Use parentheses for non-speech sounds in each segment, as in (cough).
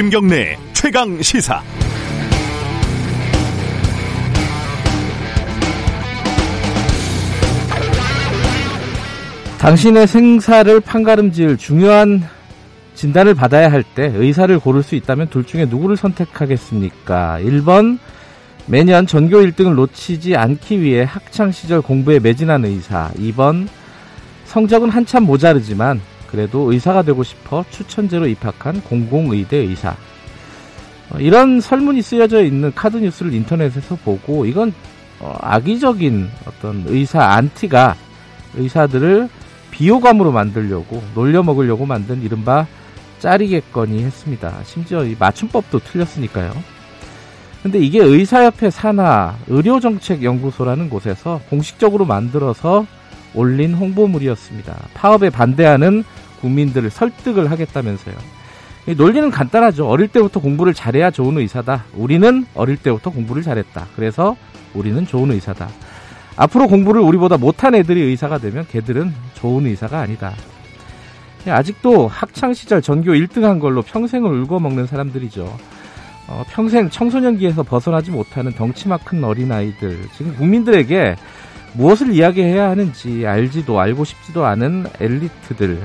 김경래 최강 시사. 당신의 생사를 판가름지을 중요한 진단을 받아야 할 때 의사를 고를 수 있다면 둘 중에 누구를 선택하겠습니까? 1번 매년 전교 1등을 놓치지 않기 위해 학창 시절 공부에 매진한 의사. 2번 성적은 한참 모자르지만 그래도 의사가 되고 싶어 추천제로 입학한 공공의대 의사. 어, 이런 설문이 쓰여져 있는 카드 뉴스를 인터넷에서 보고 이건 어, 악의적인 어떤 의사 안티가 의사들을 비호감으로 만들려고 놀려 먹으려고 만든 이른바 짜리겠거니 했습니다. 심지어 이 맞춤법도 틀렸으니까요. 근데 이게 의사협회 산하 의료정책연구소라는 곳에서 공식적으로 만들어서 올린 홍보물이었습니다. 파업에 반대하는 국민들을 설득을 하겠다면서요. 논리는 간단하죠. 어릴 때부터 공부를 잘해야 좋은 의사다. 우리는 어릴 때부터 공부를 잘했다. 그래서 우리는 좋은 의사다. 앞으로 공부를 우리보다 못한 애들이 의사가 되면 걔들은 좋은 의사가 아니다. 아직도 학창 시절 전교 1등 한 걸로 평생을 울고 먹는 사람들이죠. 어, 평생 청소년기에서 벗어나지 못하는 덩치만 큰 어린아이들. 지금 국민들에게 무엇을 이야기해야 하는지 알지도 알고 싶지도 않은 엘리트들.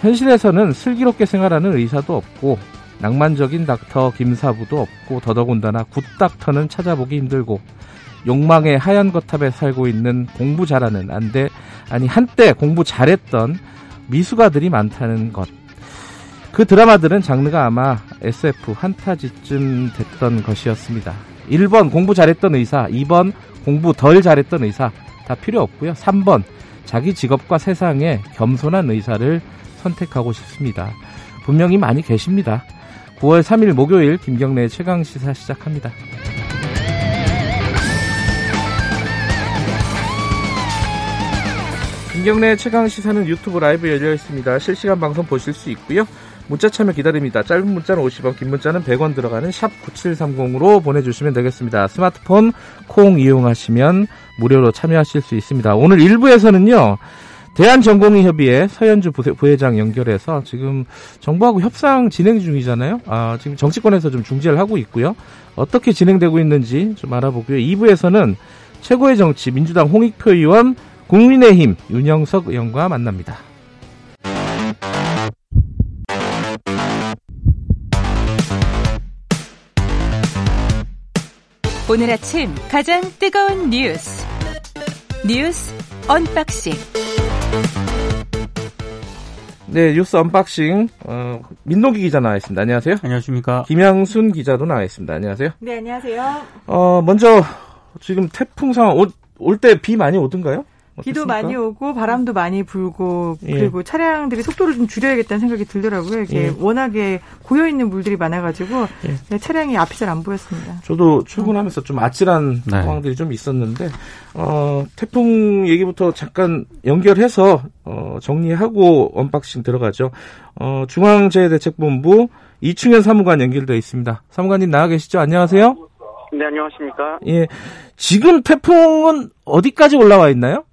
현실에서는 슬기롭게 생활하는 의사도 없고 낭만적인 닥터 김사부도 없고 더더군다나 굿닥터는 찾아보기 힘들고 욕망의 하얀 거탑에 살고 있는 공부 잘하는 안돼 아니 한때 공부 잘했던 미숙아들이 많다는 것. 그 드라마들은 장르가 아마 SF 한타지쯤 됐던 것이었습니다. 1번 공부 잘했던 의사, 2번 공부 덜 잘했던 의사 다 필요 없고요. 3번 자기 직업과 세상에 겸손한 의사를 선택하고 싶습니다. 분명히 많이 계십니다. 9월 3일 목요일 김경래의 최강 시사 시작합니다. 김경래 최강 시사는 유튜브 라이브 열려 있습니다. 실시간 방송 보실 수 있고요. 문자 참여 기다립니다. 짧은 문자는 50원, 긴 문자는 100원 들어가는 샵 9730으로 보내주시면 되겠습니다. 스마트폰 콩 이용하시면 무료로 참여하실 수 있습니다. 오늘 1부에서는요. 대한전공의협의회 서현주 부회장 연결해서 지금 정부하고 협상 진행 중이잖아요. 아, 지금 정치권에서 좀 중재를 하고 있고요. 어떻게 진행되고 있는지 좀 알아보고요. 2부에서는 최고의 정치 민주당 홍익표 의원 국민의힘 윤영석 의원과 만납니다. 오늘 아침 가장 뜨거운 뉴스 뉴스 unboxing 네 뉴스 unboxing 어, 민노기 기자 나와 있습니다. 안녕하세요. 안녕하십니까. 김양순 기자도 나와 있습니다. 안녕하세요. 네 안녕하세요. 어 먼저 지금 태풍 상황 올 때 비 많이 오던가요? 비도 어떻습니까? 많이 오고 바람도 많이 불고 예. 그리고 차량들이 속도를 좀 줄여야겠다는 생각이 들더라고요. 이게 예. 워낙에 고여 있는 물들이 많아가지고 예. 차량이 앞이 잘 안 보였습니다. 저도 출근하면서 좀 아찔한 네. 상황들이 좀 있었는데 어, 태풍 얘기부터 잠깐 연결해서 어, 정리하고 unboxing 들어가죠. 어, 중앙재해대책본부 이충현 사무관 연결되어 있습니다. 사무관님 나와 계시죠? 안녕하세요. 네, 안녕하십니까? 예. 지금 태풍은 어디까지 올라와 있나요?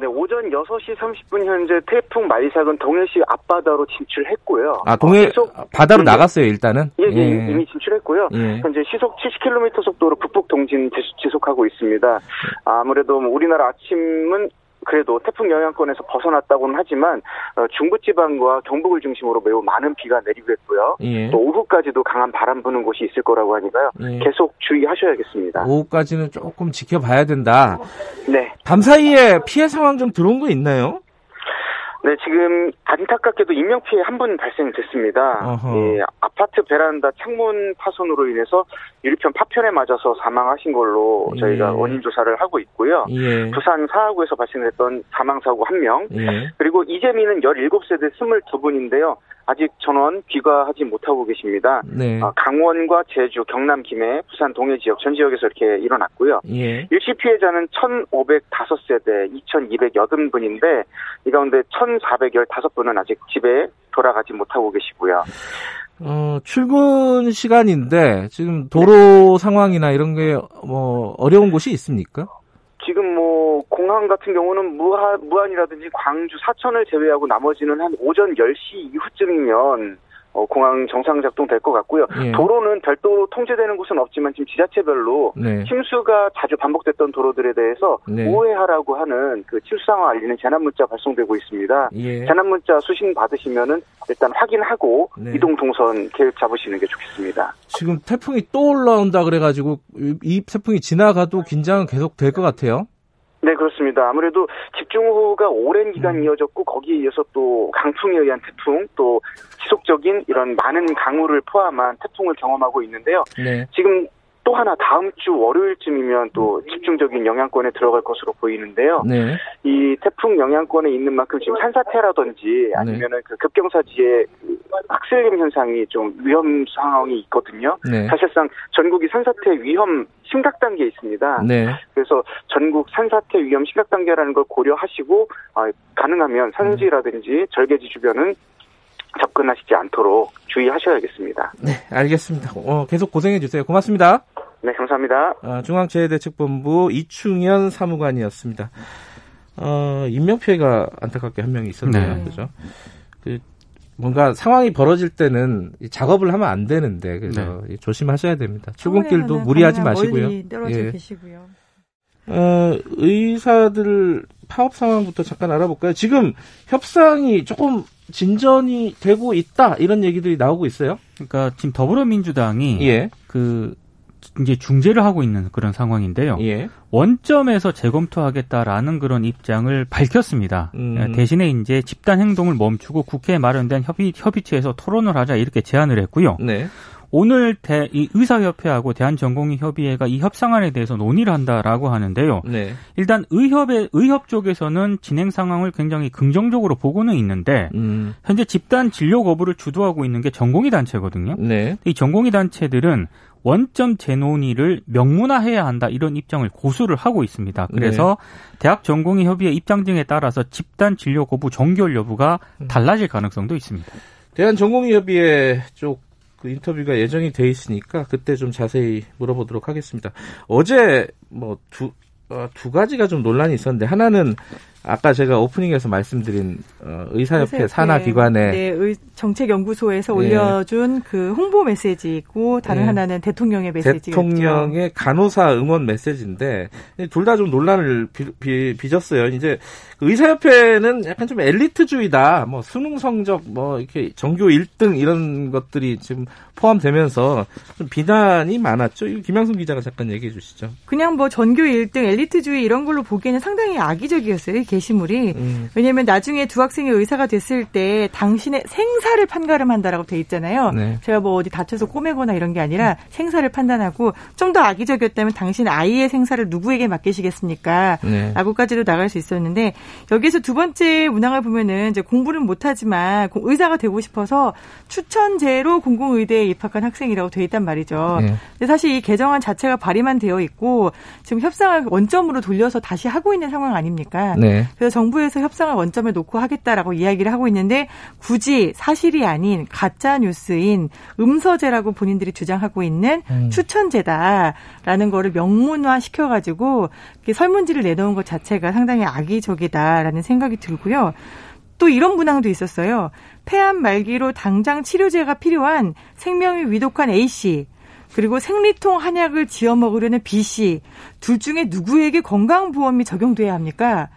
네, 오전 6시 30분 현재 태풍 마이삭은 동해시 앞바다로 진출했고요. 아, 동해 시속, 바다로 네, 나갔어요, 일단은? 예, 예, 예. 이미 진출했고요. 예. 현재 시속 70km 속도로 북북 동진 지속하고 있습니다. 아무래도 우리나라 아침은 그래도 태풍 영향권에서 벗어났다고는 하지만 어, 중부지방과 경북을 중심으로 매우 많은 비가 내리고 있고요. 예. 또 오후까지도 강한 바람 부는 곳이 있을 거라고 하니까요. 예. 계속 주의하셔야겠습니다. 오후까지는 조금 지켜봐야 된다. 네. 밤 사이에 피해 상황 좀 들어온 거 있나요? 네, 지금 안타깝게도 인명피해 한 분 발생됐습니다. 예, 아파트 베란다 창문 파손으로 인해서 유리편 파편에 맞아서 사망하신 걸로 저희가 예. 원인 조사를 하고 있고요. 예. 부산 사하구에서 발생했던 사망 사고 한 명, 예. 그리고 이재민은 17세대 22분인데요. 아직 전원 귀가하지 못하고 계십니다. 네. 어, 강원과 제주, 경남 김해, 부산 동해 지역 전 지역에서 이렇게 일어났고요. 예. 일시 피해자는 1,505세대 2,280분인데 이 가운데 1,415분은 아직 집에 돌아가지 못하고 계시고요. 어, 출근 시간인데 지금 도로 네. 상황이나 이런 게 뭐 어려운 곳이 있습니까? 지금 뭐 공항 같은 경우는 무한 무안이라든지 광주 사천을 제외하고 나머지는 한 오전 10시 이후쯤이면 어, 공항 정상 작동 될 것 같고요. 예. 도로는 별도로 통제되는 곳은 없지만 지금 지자체별로 네. 침수가 자주 반복됐던 도로들에 대해서 네. 우회하라고 하는 그 침수 상황 알리는 재난 문자 발송되고 있습니다. 예. 재난 문자 수신 받으시면은 일단 확인하고 네. 이동 동선 계획 잡으시는 게 좋겠습니다. 지금 태풍이 또 올라온다 그래가지고 이 태풍이 지나가도 긴장은 계속 될 것 같아요. 네, 그렇습니다. 아무래도 집중호우가 오랜 기간 음. 이어졌고 거기에 이어서 또 강풍에 의한 태풍 또 지속적인 이런 많은 강우를 포함한 태풍을 경험하고 있는데요. 네. 지금 또 하나 다음 주 월요일쯤이면 또 집중적인 영향권에 들어갈 것으로 보이는데요. 네. 이 태풍 영향권에 있는 만큼 지금 산사태라든지 네. 아니면은 네. 그 급경사지에 그 학슬림 현상이 좀 위험 상황이 있거든요. 네. 사실상 전국이 산사태 위험 심각 단계에 있습니다. 네. 그래서 전국 산사태 위험 심각 단계라는 걸 고려하시고 아, 가능하면 산지라든지 절개지 주변은 접근하시지 않도록 주의하셔야겠습니다. 네, 알겠습니다. 어, 계속 고생해 주세요. 고맙습니다. 네, 감사합니다. 어, 중앙재해대책본부 이충현 사무관이었습니다. 어, 인명피해가 안타깝게 한 명이 있었네요. 네. 그죠? 그, 뭔가 상황이 벌어질 때는 작업을 하면 안 되는데, 그래서 네. 조심하셔야 됩니다. 출근길도 무리하지 마시고요. 떨어져 예. 계시고요. 어, 의사들 파업 상황부터 잠깐 알아볼까요? 지금 협상이 조금 진전이 되고 있다 이런 얘기들이 나오고 있어요. 그러니까 지금 더불어민주당이 예. 그 이제 중재를 하고 있는 그런 상황인데요. 예. 원점에서 재검토하겠다라는 그런 입장을 밝혔습니다. 음. 대신에 이제 집단 행동을 멈추고 국회에 마련된 협의 협의체에서 토론을 하자 이렇게 제안을 했고요. 네. 오늘 대, 이 의사협회하고 대한전공의협의회가 이 협상안에 대해서 논의를 한다라고 하는데요. 네. 일단 의협의 의협 쪽에서는 진행 상황을 굉장히 긍정적으로 보고는 있는데 음. 현재 집단 진료 거부를 주도하고 있는 게 전공의 단체거든요. 네. 이 전공의 단체들은 원점 재논의를 명문화해야 한다 이런 입장을 고수를 하고 있습니다. 그래서 네. 대학 전공의 협의회 입장 등에 따라서 집단 진료 거부 종결 여부가 음. 달라질 가능성도 있습니다. 대한 전공의 협의회 쪽 그 인터뷰가 예정이 돼 있으니까 그때 좀 자세히 물어보도록 하겠습니다. 어제 뭐두 어, 두 가지가 좀 논란이 있었는데 하나는 아까 제가 오프닝에서 말씀드린 어, 의사협회 산하기관의 네, 의, 정책연구소에서 네. 올려준 그 홍보 메시지고 다른 네. 하나는 대통령의 메시지 대통령의 간호사 응원 메시지인데 둘 다 좀 논란을 비, 비, 졌어요 이제 그 의사협회는 약간 좀 엘리트주의다. 뭐 수능 성적 뭐 이렇게 전교 1등 이런 것들이 지금 포함되면서 좀 비난이 많았죠. 김양순 기자가 잠깐 얘기해 주시죠. 그냥 뭐 전교 1등 엘리트주의 이런 걸로 보기에는 상당히 악의적이었어요. 게시물이. 음. 왜냐하면 나중에 두 학생이 의사가 됐을 때 당신의 생사를 판가름한다라고 돼 있잖아요. 네. 제가 뭐 어디 다쳐서 꼬매거나 이런 게 아니라 생사를 판단하고 좀 더 악의적이었다면 당신 아이의 생사를 누구에게 맡기시겠습니까? 네. 라고까지도 나갈 수 있었는데 여기서 두 번째 문항을 보면은 이제 공부는 못하지만 의사가 되고 싶어서 추천제로 공공의대에 입학한 학생이라고 돼 있단 말이죠. 네. 근데 사실 이 개정안 자체가 발의만 되어 있고 지금 협상을 원점으로 돌려서 다시 하고 있는 상황 아닙니까? 네. 그래서 정부에서 협상을 원점에 놓고 하겠다라고 이야기를 하고 있는데 굳이 사실이 아닌 가짜 뉴스인 음서제라고 본인들이 주장하고 있는 음. 추천제다라는 거를 명문화 시켜가지고 설문지를 내놓은 것 자체가 상당히 악의적이다라는 생각이 들고요. 또 이런 문항도 있었어요. 폐암 말기로 당장 치료제가 필요한 생명이 위독한 A씨, 그리고 생리통 한약을 지어 먹으려는 B씨, 둘 중에 누구에게 건강보험이 적용돼야 합니까?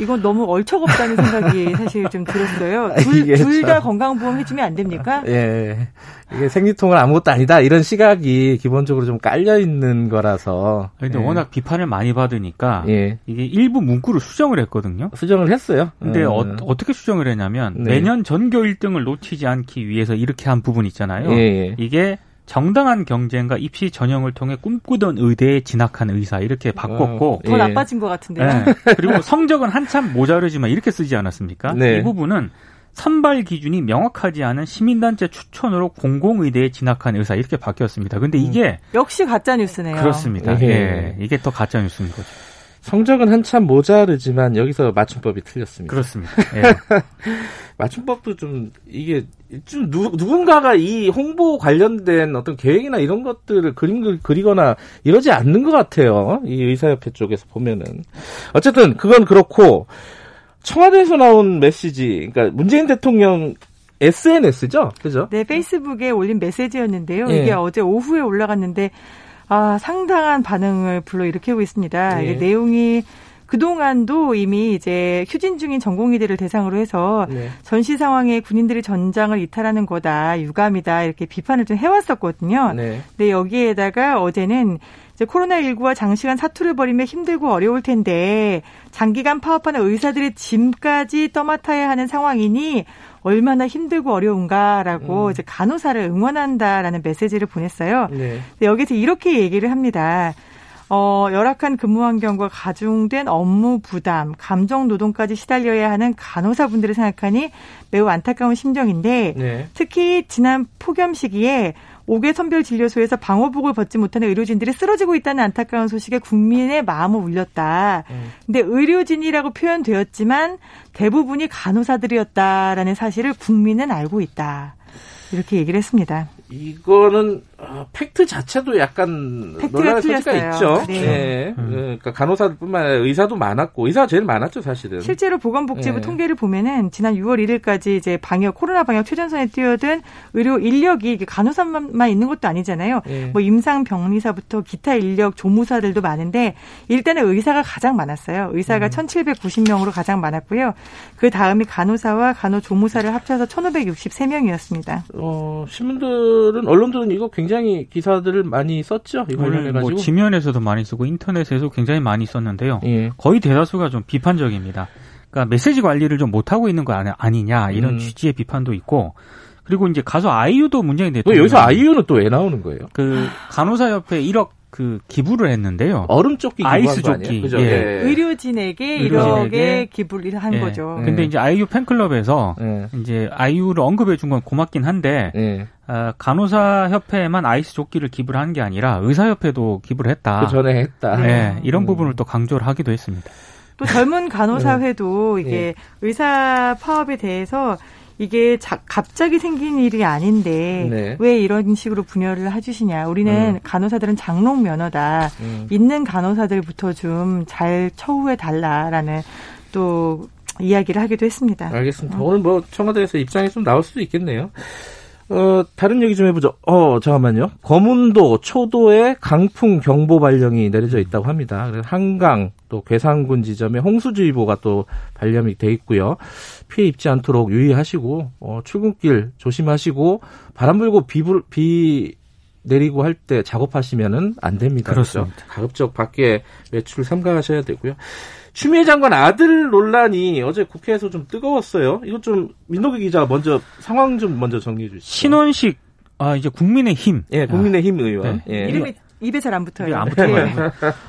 이건 너무 얼척없다는 (laughs) 생각이 사실 좀 들었어요. 둘 다 건강보험 해주면 안 됩니까? (laughs) 예. 이게 생리통은 아무것도 아니다. 이런 시각이 기본적으로 좀 깔려 있는 거라서. 근데 예. 워낙 비판을 많이 받으니까 예. 이게 일부 문구를 수정을 했거든요. 수정을 했어요. 근데 음. 어, 떻게 수정을 했냐면 네. 매년 전교 1등을 놓치지 않기 위해서 이렇게 한 부분 있잖아요. 예. 예. 이게 정당한 경쟁과 입시 전형을 통해 꿈꾸던 의대에 진학한 의사 이렇게 바꿨고 어, 더 예. 나빠진 것 같은데요. 네. 그리고 성적은 한참 모자르지만 이렇게 쓰지 않았습니까? 네. 이 부분은 선발 기준이 명확하지 않은 시민단체 추천으로 공공의대에 진학한 의사 이렇게 바뀌었습니다. 근데 이게 음. 역시 가짜 뉴스네요. 그렇습니다. 예. 예. 이게 더 가짜 뉴스인 거죠. 성적은 한참 모자르지만 여기서 맞춤법이 틀렸습니다. 그렇습니다. 예. (laughs) 맞춤법도 좀 이게 좀 누, 누군가가 이 홍보 관련된 어떤 계획이나 이런 것들을 그림 그리거나 이러지 않는 것 같아요. 이 의사협회 쪽에서 보면은 어쨌든 그건 그렇고 청와대에서 나온 메시지, 그러니까 문재인 대통령 SNS죠, 그죠? 네, 페이스북에 올린 메시지였는데요. 예. 이게 어제 오후에 올라갔는데 아 상당한 반응을 불러일으키고 있습니다. 예. 이게 내용이 그동안도 이미 이제 휴진 중인 전공의들을 대상으로 해서 네. 전시 상황에 군인들이 전장을 이탈하는 거다, 유감이다, 이렇게 비판을 좀 해왔었거든요. 네. 근데 여기에다가 어제는 이제 코로나19와 장시간 사투를 벌이며 힘들고 어려울 텐데 장기간 파업하는 의사들의 짐까지 떠맡아야 하는 상황이니 얼마나 힘들고 어려운가라고 음. 이제 간호사를 응원한다라는 메시지를 보냈어요. 네. 여기서 이렇게 얘기를 합니다. 어, 열악한 근무 환경과 가중된 업무 부담, 감정 노동까지 시달려야 하는 간호사분들을 생각하니 매우 안타까운 심정인데 네. 특히 지난 폭염 시기에 5개 선별 진료소에서 방호복을 벗지 못하는 의료진들이 쓰러지고 있다는 안타까운 소식에 국민의 마음을 울렸다. 음. 근데 의료진이라고 표현되었지만 대부분이 간호사들이었다라는 사실을 국민은 알고 있다. 이렇게 얘기를 했습니다. 이거는 어, 팩트 자체도 약간 논란의 소지가 있죠. 네. 네. 음. 그러니까 간호사뿐만 아니라 의사도 많았고 의사가 제일 많았죠, 사실은. 실제로 보건복지부 네. 통계를 보면은 지난 6월 1일까지 이제 방역 코로나 방역 최전선에 뛰어든 의료 인력이 간호사만 있는 것도 아니잖아요. 네. 뭐 임상 병리사부터 기타 인력 조무사들도 많은데 일단은 의사가 가장 많았어요. 의사가 음. 1,790명으로 가장 많았고요. 그 다음이 간호사와 간호조무사를 합쳐서 1,563명이었습니다. 어, 신문들은 언론들은 이거 굉장히 굉장히 기사들을 많이 썼죠. 이 관련해 가지고. 뭐 지면에서도 많이 쓰고 인터넷에서 굉장히 많이 썼는데요. 예. 거의 대다수가 좀 비판적입니다. 그러니까 메시지 관리를 좀 못하고 있는 거 아니 냐 이런 음. 취지의 비판도 있고 그리고 이제 가수 아이유도 문제가 됐죠. 여기서 아이유는 또 왜 나오는 거예요? 그 간호사 협회 1억 그 기부를 했는데요. 얼음 조끼 아이스 조끼. 그죠? 예. 예. 의료진에게 이렇게 기부를 한 예. 거죠. 근데 이제 아이유 팬클럽에서 예. 이제 아이유를 언급해 준 건 고맙긴 한데 예. 어, 간호사 협회에만 아이스 조끼를 기부를 한 게 아니라 의사 협회도 기부를 했다. 그 전에 했다. 네, 이런 음. 부분을 또 강조를 하기도 했습니다. 또 젊은 간호사회도 네. 이게 네. 의사 파업에 대해서 이게 자, 갑자기 생긴 일이 아닌데 네. 왜 이런 식으로 분열을 해주시냐. 우리는 음. 간호사들은 장롱 면허다. 음. 있는 간호사들부터 좀 잘 처우해 달라라는 또 이야기를 하기도 했습니다. 알겠습니다. 어. 오늘 뭐 청와대에서 입장이 좀 나올 수도 있겠네요. 어, 다른 얘기 좀 해보죠. 어, 잠깐만요. 거문도, 초도에 강풍 경보 발령이 내려져 있다고 합니다. 한강, 또 괴산군 지점에 홍수주의보가 또 발령이 돼 있고요. 피해 입지 않도록 유의하시고, 어, 출근길 조심하시고, 바람 불고 비, 불, 비 내리고 할 때 작업하시면은 안 됩니다. 그렇습니다. 그렇죠? 가급적 밖에 외출 삼가하셔야 되고요. 추미애 장관 아들 논란이 어제 국회에서 좀 뜨거웠어요. 이것 좀 민노기 기자 먼저 상황 좀 먼저 정리해 주시죠. 신원식 아 이제 국민의힘. 예, 국민의힘 의원. 네. 예. 이름이 입에 잘 안 붙어요. 안 붙어요. 예.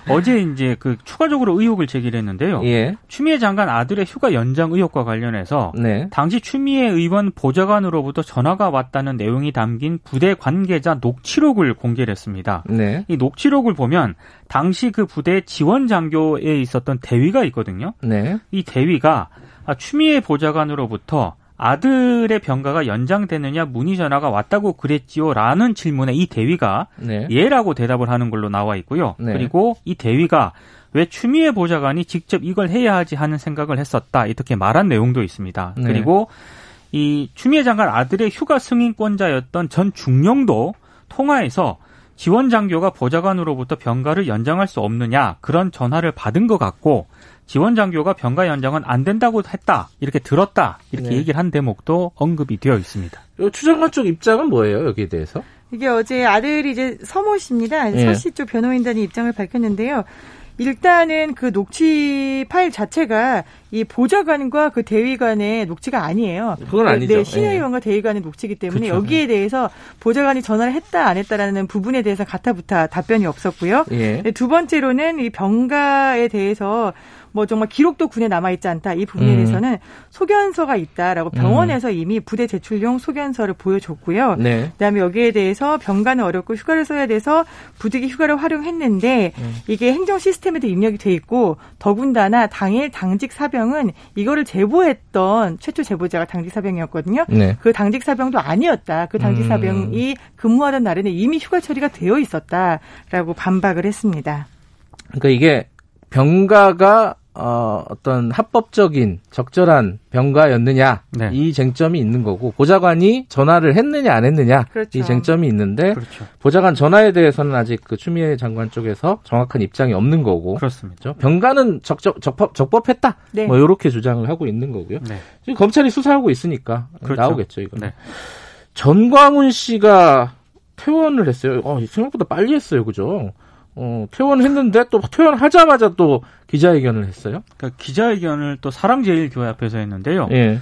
어제 이제 그 추가적으로 의혹을 제기를 했는데요. 예. 추미애 장관 아들의 휴가 연장 의혹과 관련해서 네. 당시 추미애 의원 보좌관으로부터 전화가 왔다는 내용이 담긴 부대 관계자 녹취록을 공개를 했습니다. 네. 이 녹취록을 보면 당시 그 부대 지원 장교에 있었던 대위가 있거든요. 네. 이 대위가 추미애 보좌관으로부터 아들의 병가가 연장되느냐 문의 전화가 왔다고 그랬지요라는 질문에 이 대위가 네. 예라고 대답을 하는 걸로 나와 있고요. 네. 그리고 이 대위가 왜 추미애 보좌관이 직접 이걸 해야 하지 하는 생각을 했었다 이렇게 말한 내용도 있습니다. 네. 그리고 이 추미애 장관 아들의 휴가 승인권자였던 전 중령도 통화에서 지원 장교가 보좌관으로부터 병가를 연장할 수 없느냐 그런 전화를 받은 것 같고 지원 장교가 병가 연장은 안 된다고 했다 이렇게 들었다 이렇게 네. 얘기를 한 대목도 언급이 되어 있습니다. 추장관 쪽 입장은 뭐예요 여기에 대해서? 이게 어제 아들이 이제 서모 씨입니다. 네. 서씨 쪽 변호인단이 입장을 밝혔는데요. 일단은 그 녹취 파일 자체가 이 보좌관과 그 대위관의 녹취가 아니에요. 그건 네, 아니죠. 네, 신의원과 네. 대위관의 녹취이기 때문에 그쵸. 여기에 대해서 보좌관이 전화를 했다 안 했다라는 부분에 대해서 가타부타 답변이 없었고요. 예. 네, 두 번째로는 이 병가에 대해서 뭐 정말 기록도 군에 남아 있지 않다. 이 부분에 음. 대해서는 소견서가 있다라고 병원에서 음. 이미 부대 제출용 소견서를 보여줬고요. 네. 그다음에 여기에 대해서 병가는 어렵고 휴가를 써야 돼서 부득이 휴가를 활용했는데 음. 이게 행정 시스템에도 입력이 돼 있고 더군다나 당일 당직 사병은 이거를 제보했던 최초 제보자가 당직 사병이었거든요. 네. 그 당직 사병도 아니었다. 그 당직 음. 사병이 근무하던 날에는 이미 휴가 처리가 되어 있었다라고 반박을 했습니다. 그러니까 이게 병가가 어, 어떤 합법적인 적절한 병가였느냐 네. 이 쟁점이 있는 거고 보좌관이 전화를 했느냐 안 했느냐 그렇죠. 이 쟁점이 있는데 그렇죠. 보좌관 전화에 대해서는 아직 그 추미애 장관 쪽에서 정확한 입장이 없는 거고 그렇습니다. 그렇죠? 병가는 적적 적법 적법했다 네. 뭐 이렇게 주장을 하고 있는 거고요. 네. 지금 검찰이 수사하고 있으니까 그렇죠. 나오겠죠 이거. 네. 전광훈 씨가 퇴원을 했어요. 어, 생각보다 빨리 했어요, 그죠? 어, 퇴원했는데 또 퇴원하자마자 또 기자회견을 했어요. 그러니까 기자회견을 또 사랑제일교회 앞에서 했는데요. 예.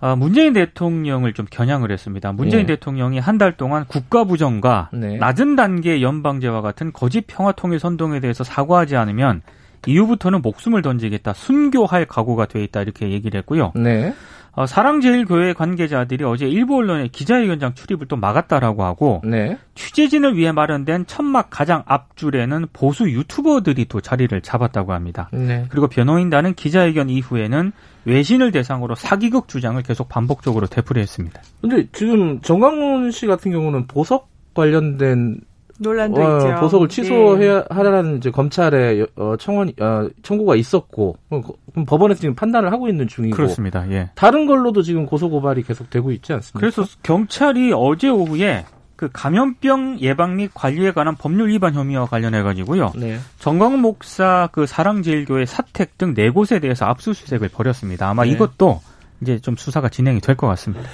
아, 문재인 대통령을 좀 겨냥을 했습니다. 문재인 예. 대통령이 한 달 동안 국가부정과 네. 낮은 단계 연방제와 같은 거짓 평화통일 선동에 대해서 사과하지 않으면 이후부터는 목숨을 던지겠다, 순교할 각오가 돼 있다 이렇게 얘기를 했고요. 네. 어, 사랑제일교회 관계자들이 어제 일부 언론의 기자회견장 출입을 또 막았다라고 하고 네. 취재진을 위해 마련된 천막 가장 앞줄에는 보수 유튜버들이 또 자리를 잡았다고 합니다. 네. 그리고 변호인단은 기자회견 이후에는 외신을 대상으로 사기극 주장을 계속 반복적으로 되풀이했습니다. 근데 지금 정광훈 씨 같은 경우는 보석 관련된 논란도 어, 있죠. 보석을 취소해야 네. 하라는 이제 검찰의 어, 청원 어, 청구가 있었고 어, 법원에서 지금 판단을 하고 있는 중이고 그렇습니다. 예. 다른 걸로도 지금 고소 고발이 계속 되고 있지 않습니까? 그래서 경찰이 어제 오후에 그 감염병 예방 및 관리에 관한 법률 위반 혐의와 관련해 가지고요. 네. 정광훈 목사 그 사랑제일교회 사택 등 네 곳에 대해서 압수수색을 벌였습니다. 아마 네. 이것도 이제 좀 수사가 진행이 될 것 같습니다.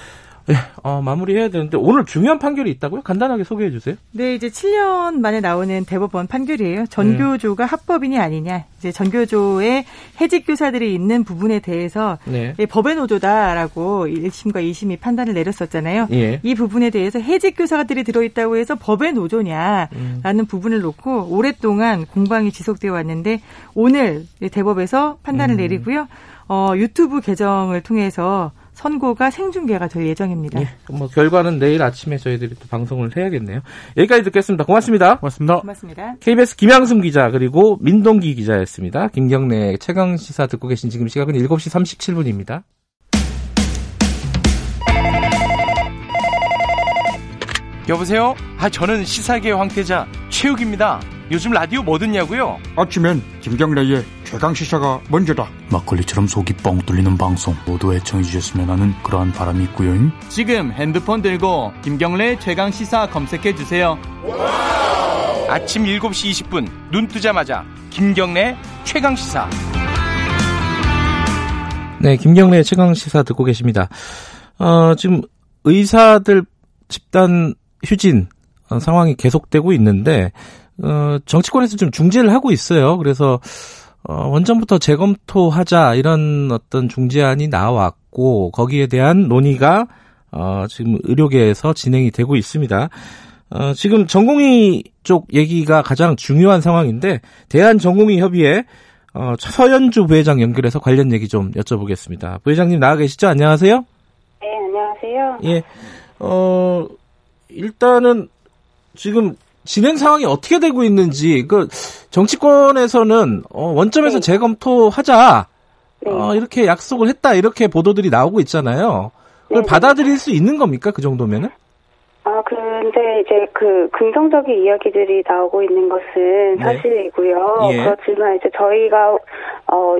네, 어, 마무리해야 되는데 오늘 중요한 판결이 있다고요? 간단하게 소개해 주세요. 네, 이제 7년 만에 나오는 대법원 판결이에요. 전교조가 네. 합법이냐 아니냐. 이제 전교조의 해직 교사들이 있는 부분에 대해서 네. 예, 법의 노조다라고 1심과 2심이 판단을 내렸었잖아요. 예. 이 부분에 대해서 해직 교사들이 들어 있다고 해서 법의 노조냐라는 음. 부분을 놓고 오랫동안 공방이 지속되어 왔는데 오늘 대법에서 판단을 음. 내리고요. 어, 유튜브 계정을 통해서 선고가 생중계가 될 예정입니다. 예, 뭐 결과는 내일 아침에 저희들이 또 방송을 해야겠네요. 여기까지 듣겠습니다. 고맙습니다. 고맙습니다. 고맙습니다. KBS 김양순 기자 그리고 민동기 기자였습니다. 김경래 최강 시사 듣고 계신 지금 시각은 7시 37분입니다. 여보세요? 아 저는 시사계 황태자 최욱입니다. 요즘 라디오 뭐 듣냐고요? 아침엔 김경래의 최강 시사가 먼저다. 막걸리처럼 속이 뻥 뚫리는 방송 모두 애청해 주셨으면 하는 그러한 바람이 있고요. 지금 핸드폰 들고 김경래 최강 시사 검색해 주세요. 아침 7시 20분 눈 뜨자마자 김경래 최강 시사. 네, 김경래 최강 시사 듣고 계십니다. 어, 지금 의사들 집단 휴진 어, 상황이 계속되고 있는데 어, 정치권에서 좀 중재를 하고 있어요. 그래서 어, 원전부터 재검토하자 이런 어떤 중재안이 나왔고 거기에 대한 논의가 어, 지금 의료계에서 진행이 되고 있습니다. 어, 지금 전공의 쪽 얘기가 가장 중요한 상황인데 대한 전공의 협의회 어, 서연주 부회장 연결해서 관련 얘기 좀 여쭤보겠습니다. 부회장님 나와 계시죠? 안녕하세요. 네, 안녕하세요. 예. 어, 일단은 지금 진행 상황이 어떻게 되고 있는지 그 정치권에서는 어, 원점에서 네. 재검토하자 네. 어, 이렇게 약속을 했다 이렇게 보도들이 나오고 있잖아요. 그걸 네. 받아들일 수 있는 겁니까 그 정도면은? 아, 근데 이제 그 긍정적인 이야기들이 나오고 있는 것은 네. 사실이고요. 예. 그렇지만 이제 저희가 어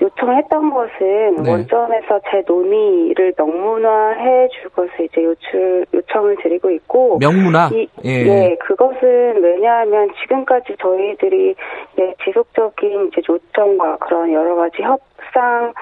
요청했던 것은 네. 원점에서 재 논의를 명문화해 줄 것을 이제 요출 요청을 드리고 있고 명문화 이, 예. 예 그것은 왜냐하면 지금까지 저희들이 예, 지속적인 이제 요청과 그런 여러 가지 협 상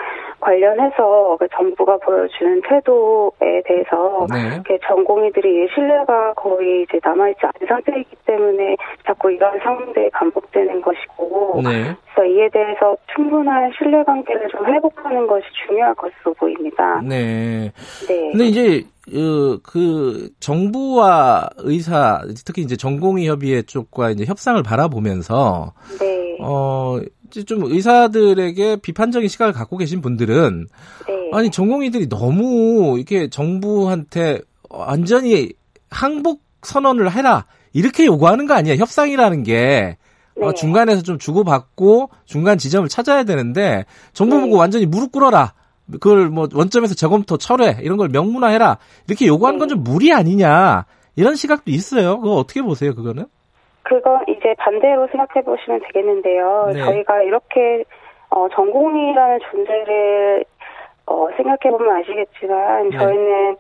관련해서 그 정부가 보여주는 태도에 대해서 네. 전공의들이 신뢰가 거의 이제 남아있지 않은 상태이기 때문에 자꾸 이런 상황들이 반복되는 것이고 네. 그래서 이에 대해서 충분한 신뢰관계를 좀 회복하는 것이 중요할 것으로 보입니다. 네. 네. 근데 이제 그, 그 정부와 의사 특히 이제 전공의 협의회 쪽과 이제 협상을 바라보면서 네. 어 좀 의사들에게 비판적인 시각을 갖고 계신 분들은 네. 아니 전공의들이 너무 이렇게 정부한테 완전히 항복 선언을 해라 이렇게 요구하는 거 아니야 협상이라는 게 어, 네. 어, 중간에서 좀 주고받고 중간 지점을 찾아야 되는데 정부 네. 보고 완전히 무릎 꿇어라 그걸 뭐 원점에서 재검토 철회 이런 걸 명문화해라 이렇게 요구하는 건 좀 무리 아니냐 이런 시각도 있어요. 그거 어떻게 보세요? 그거는? 그건 이제 반대로 생각해 보시면 되겠는데요. 네. 저희가 이렇게 어, 전공이라는 존재를 어, 생각해 보면 아시겠지만 네. 저희는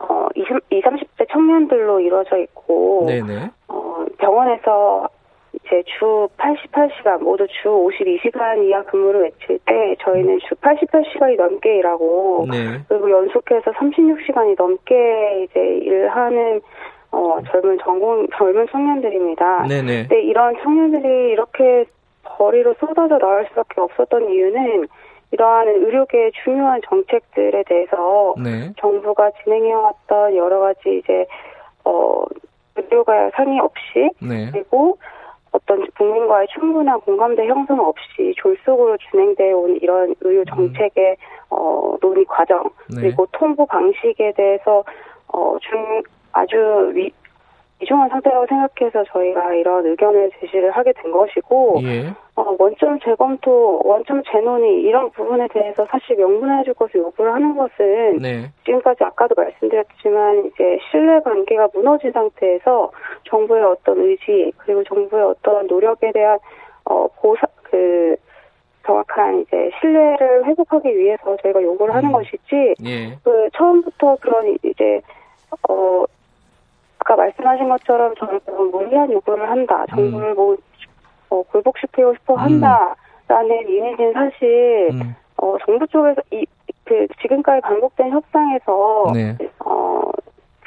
어, 20, 20, 30대 청년들로 이루어져 있고 네네. 어, 병원에서 이제 주 88시간 모두 주 52시간 이하 근무를 외칠 때 저희는 주 88시간이 넘게 일하고 네. 그리고 연속해서 36시간이 넘게 이제 일하는 어, 젊은 전공 젊은 청년들입니다. 네네. 근데 이런 청년들이 이렇게 거리로 쏟아져 나올 수밖에 없었던 이유는 이러한 의료계의 중요한 정책들에 대해서 네. 정부가 진행해왔던 여러 가지 이제 어 의료가 상의 없이 네. 그리고 어떤 국민과의 충분한 공감대 형성 없이 졸속으로 진행되어 온 이런 의료 정책의 음. 어, 논의 과정 네. 그리고 통보 방식에 대해서 어, 중 아주 위, 이중한 상태라고 생각해서 저희가 이런 의견을 제시를 하게 된 것이고 예. 어, 원점 재검토, 원점 재논의 이런 부분에 대해서 사실 명분해줄 것을 요구를 하는 것은 네. 지금까지 아까도 말씀드렸지만 이제 신뢰 관계가 무너진 상태에서 정부의 어떤 의지 그리고 정부의 어떤 노력에 대한 어 보사 그 정확한 이제 신뢰를 회복하기 위해서 저희가 요구를 하는 음. 것이지 예. 그 처음부터 그런 이제 어 아까 말씀하신 것처럼 저는 무리한 요구를 한다. 정부를 음. 뭐 어, 굴복시키고 싶어 한다라는 음. 이미지는 사실 음. 어, 정부 쪽에서 이 그 지금까지 반복된 협상에서 네. 어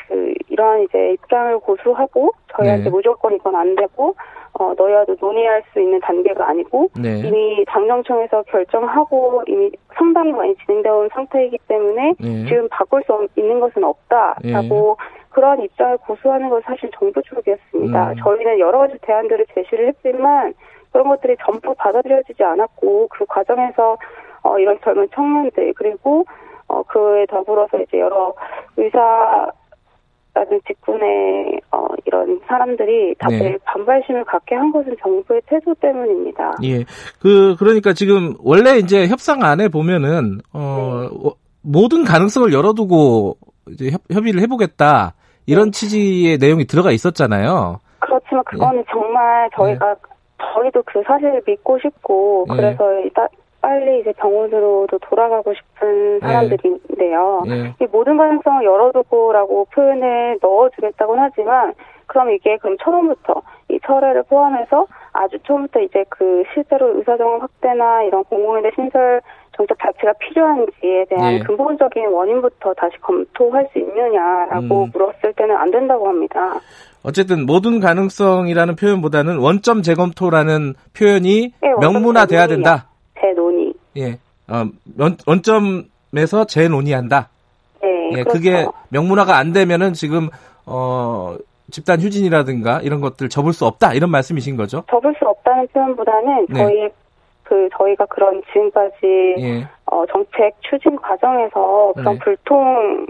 그 이러한 이제 입장을 고수하고 저희한테 네. 무조건 이건 안 되고 어, 너희와도 논의할 수 있는 단계가 아니고 네. 이미 당정청에서 결정하고 이미 상당히 많이 진행되어 온 상태이기 때문에 네. 지금 바꿀 수 있는 것은 없다라고 네. 그런 입장을 고수하는 건 사실 정부 쪽이었습니다. 음. 저희는 여러 가지 대안들을 제시를 했지만 그런 것들이 전부 받아들여지지 않았고 그 과정에서 어, 이런 젊은 청년들 그리고 어, 그에 더불어서 이제 여러 의사 라는 직군의 어, 이런 사람들이 다들 네. 반발심을 갖게 한 것은 정부의 태도 때문입니다. 예, 그 그러니까 지금 원래 이제 협상 안에 보면은 어, 네. 모든 가능성을 열어두고 이제 협, 협의를 해보겠다 이런 취지의 내용이 들어가 있었잖아요. 그렇지만 그거는 예. 정말 저희가 네. 저희도 그 사실을 믿고 싶고 예. 그래서 일단 빨리 이제 병원으로도 돌아가고 싶은 사람들인데요. 네. 이 모든 가능성을 열어두고라고 표현을 넣어주겠다고는 하지만 그럼 이게 그럼 처음부터 이 철회를 포함해서 아주 처음부터 이제 그 실제로 의사정원 확대나 이런 공공의대 신설 정책 자체가 필요한지에 대한 예. 근본적인 원인부터 다시 검토할 수 있느냐라고 음. 물었을 때는 안 된다고 합니다. 어쨌든 모든 가능성이라는 표현보다는 원점 재검토라는 표현이 네, 명문화돼야 된다. 재논의. 예. 어, 원, 원점에서 재논의한다. 네. 예, 그렇죠. 그게 명문화가 안 되면은 지금 어 집단 휴진이라든가 이런 것들 접을 수 없다 이런 말씀이신 거죠? 접을 수 없다는 표현보다는 네. 저희 그 저희가 그런 지금까지 예. 어, 정책 추진 과정에서 그런 네. 불통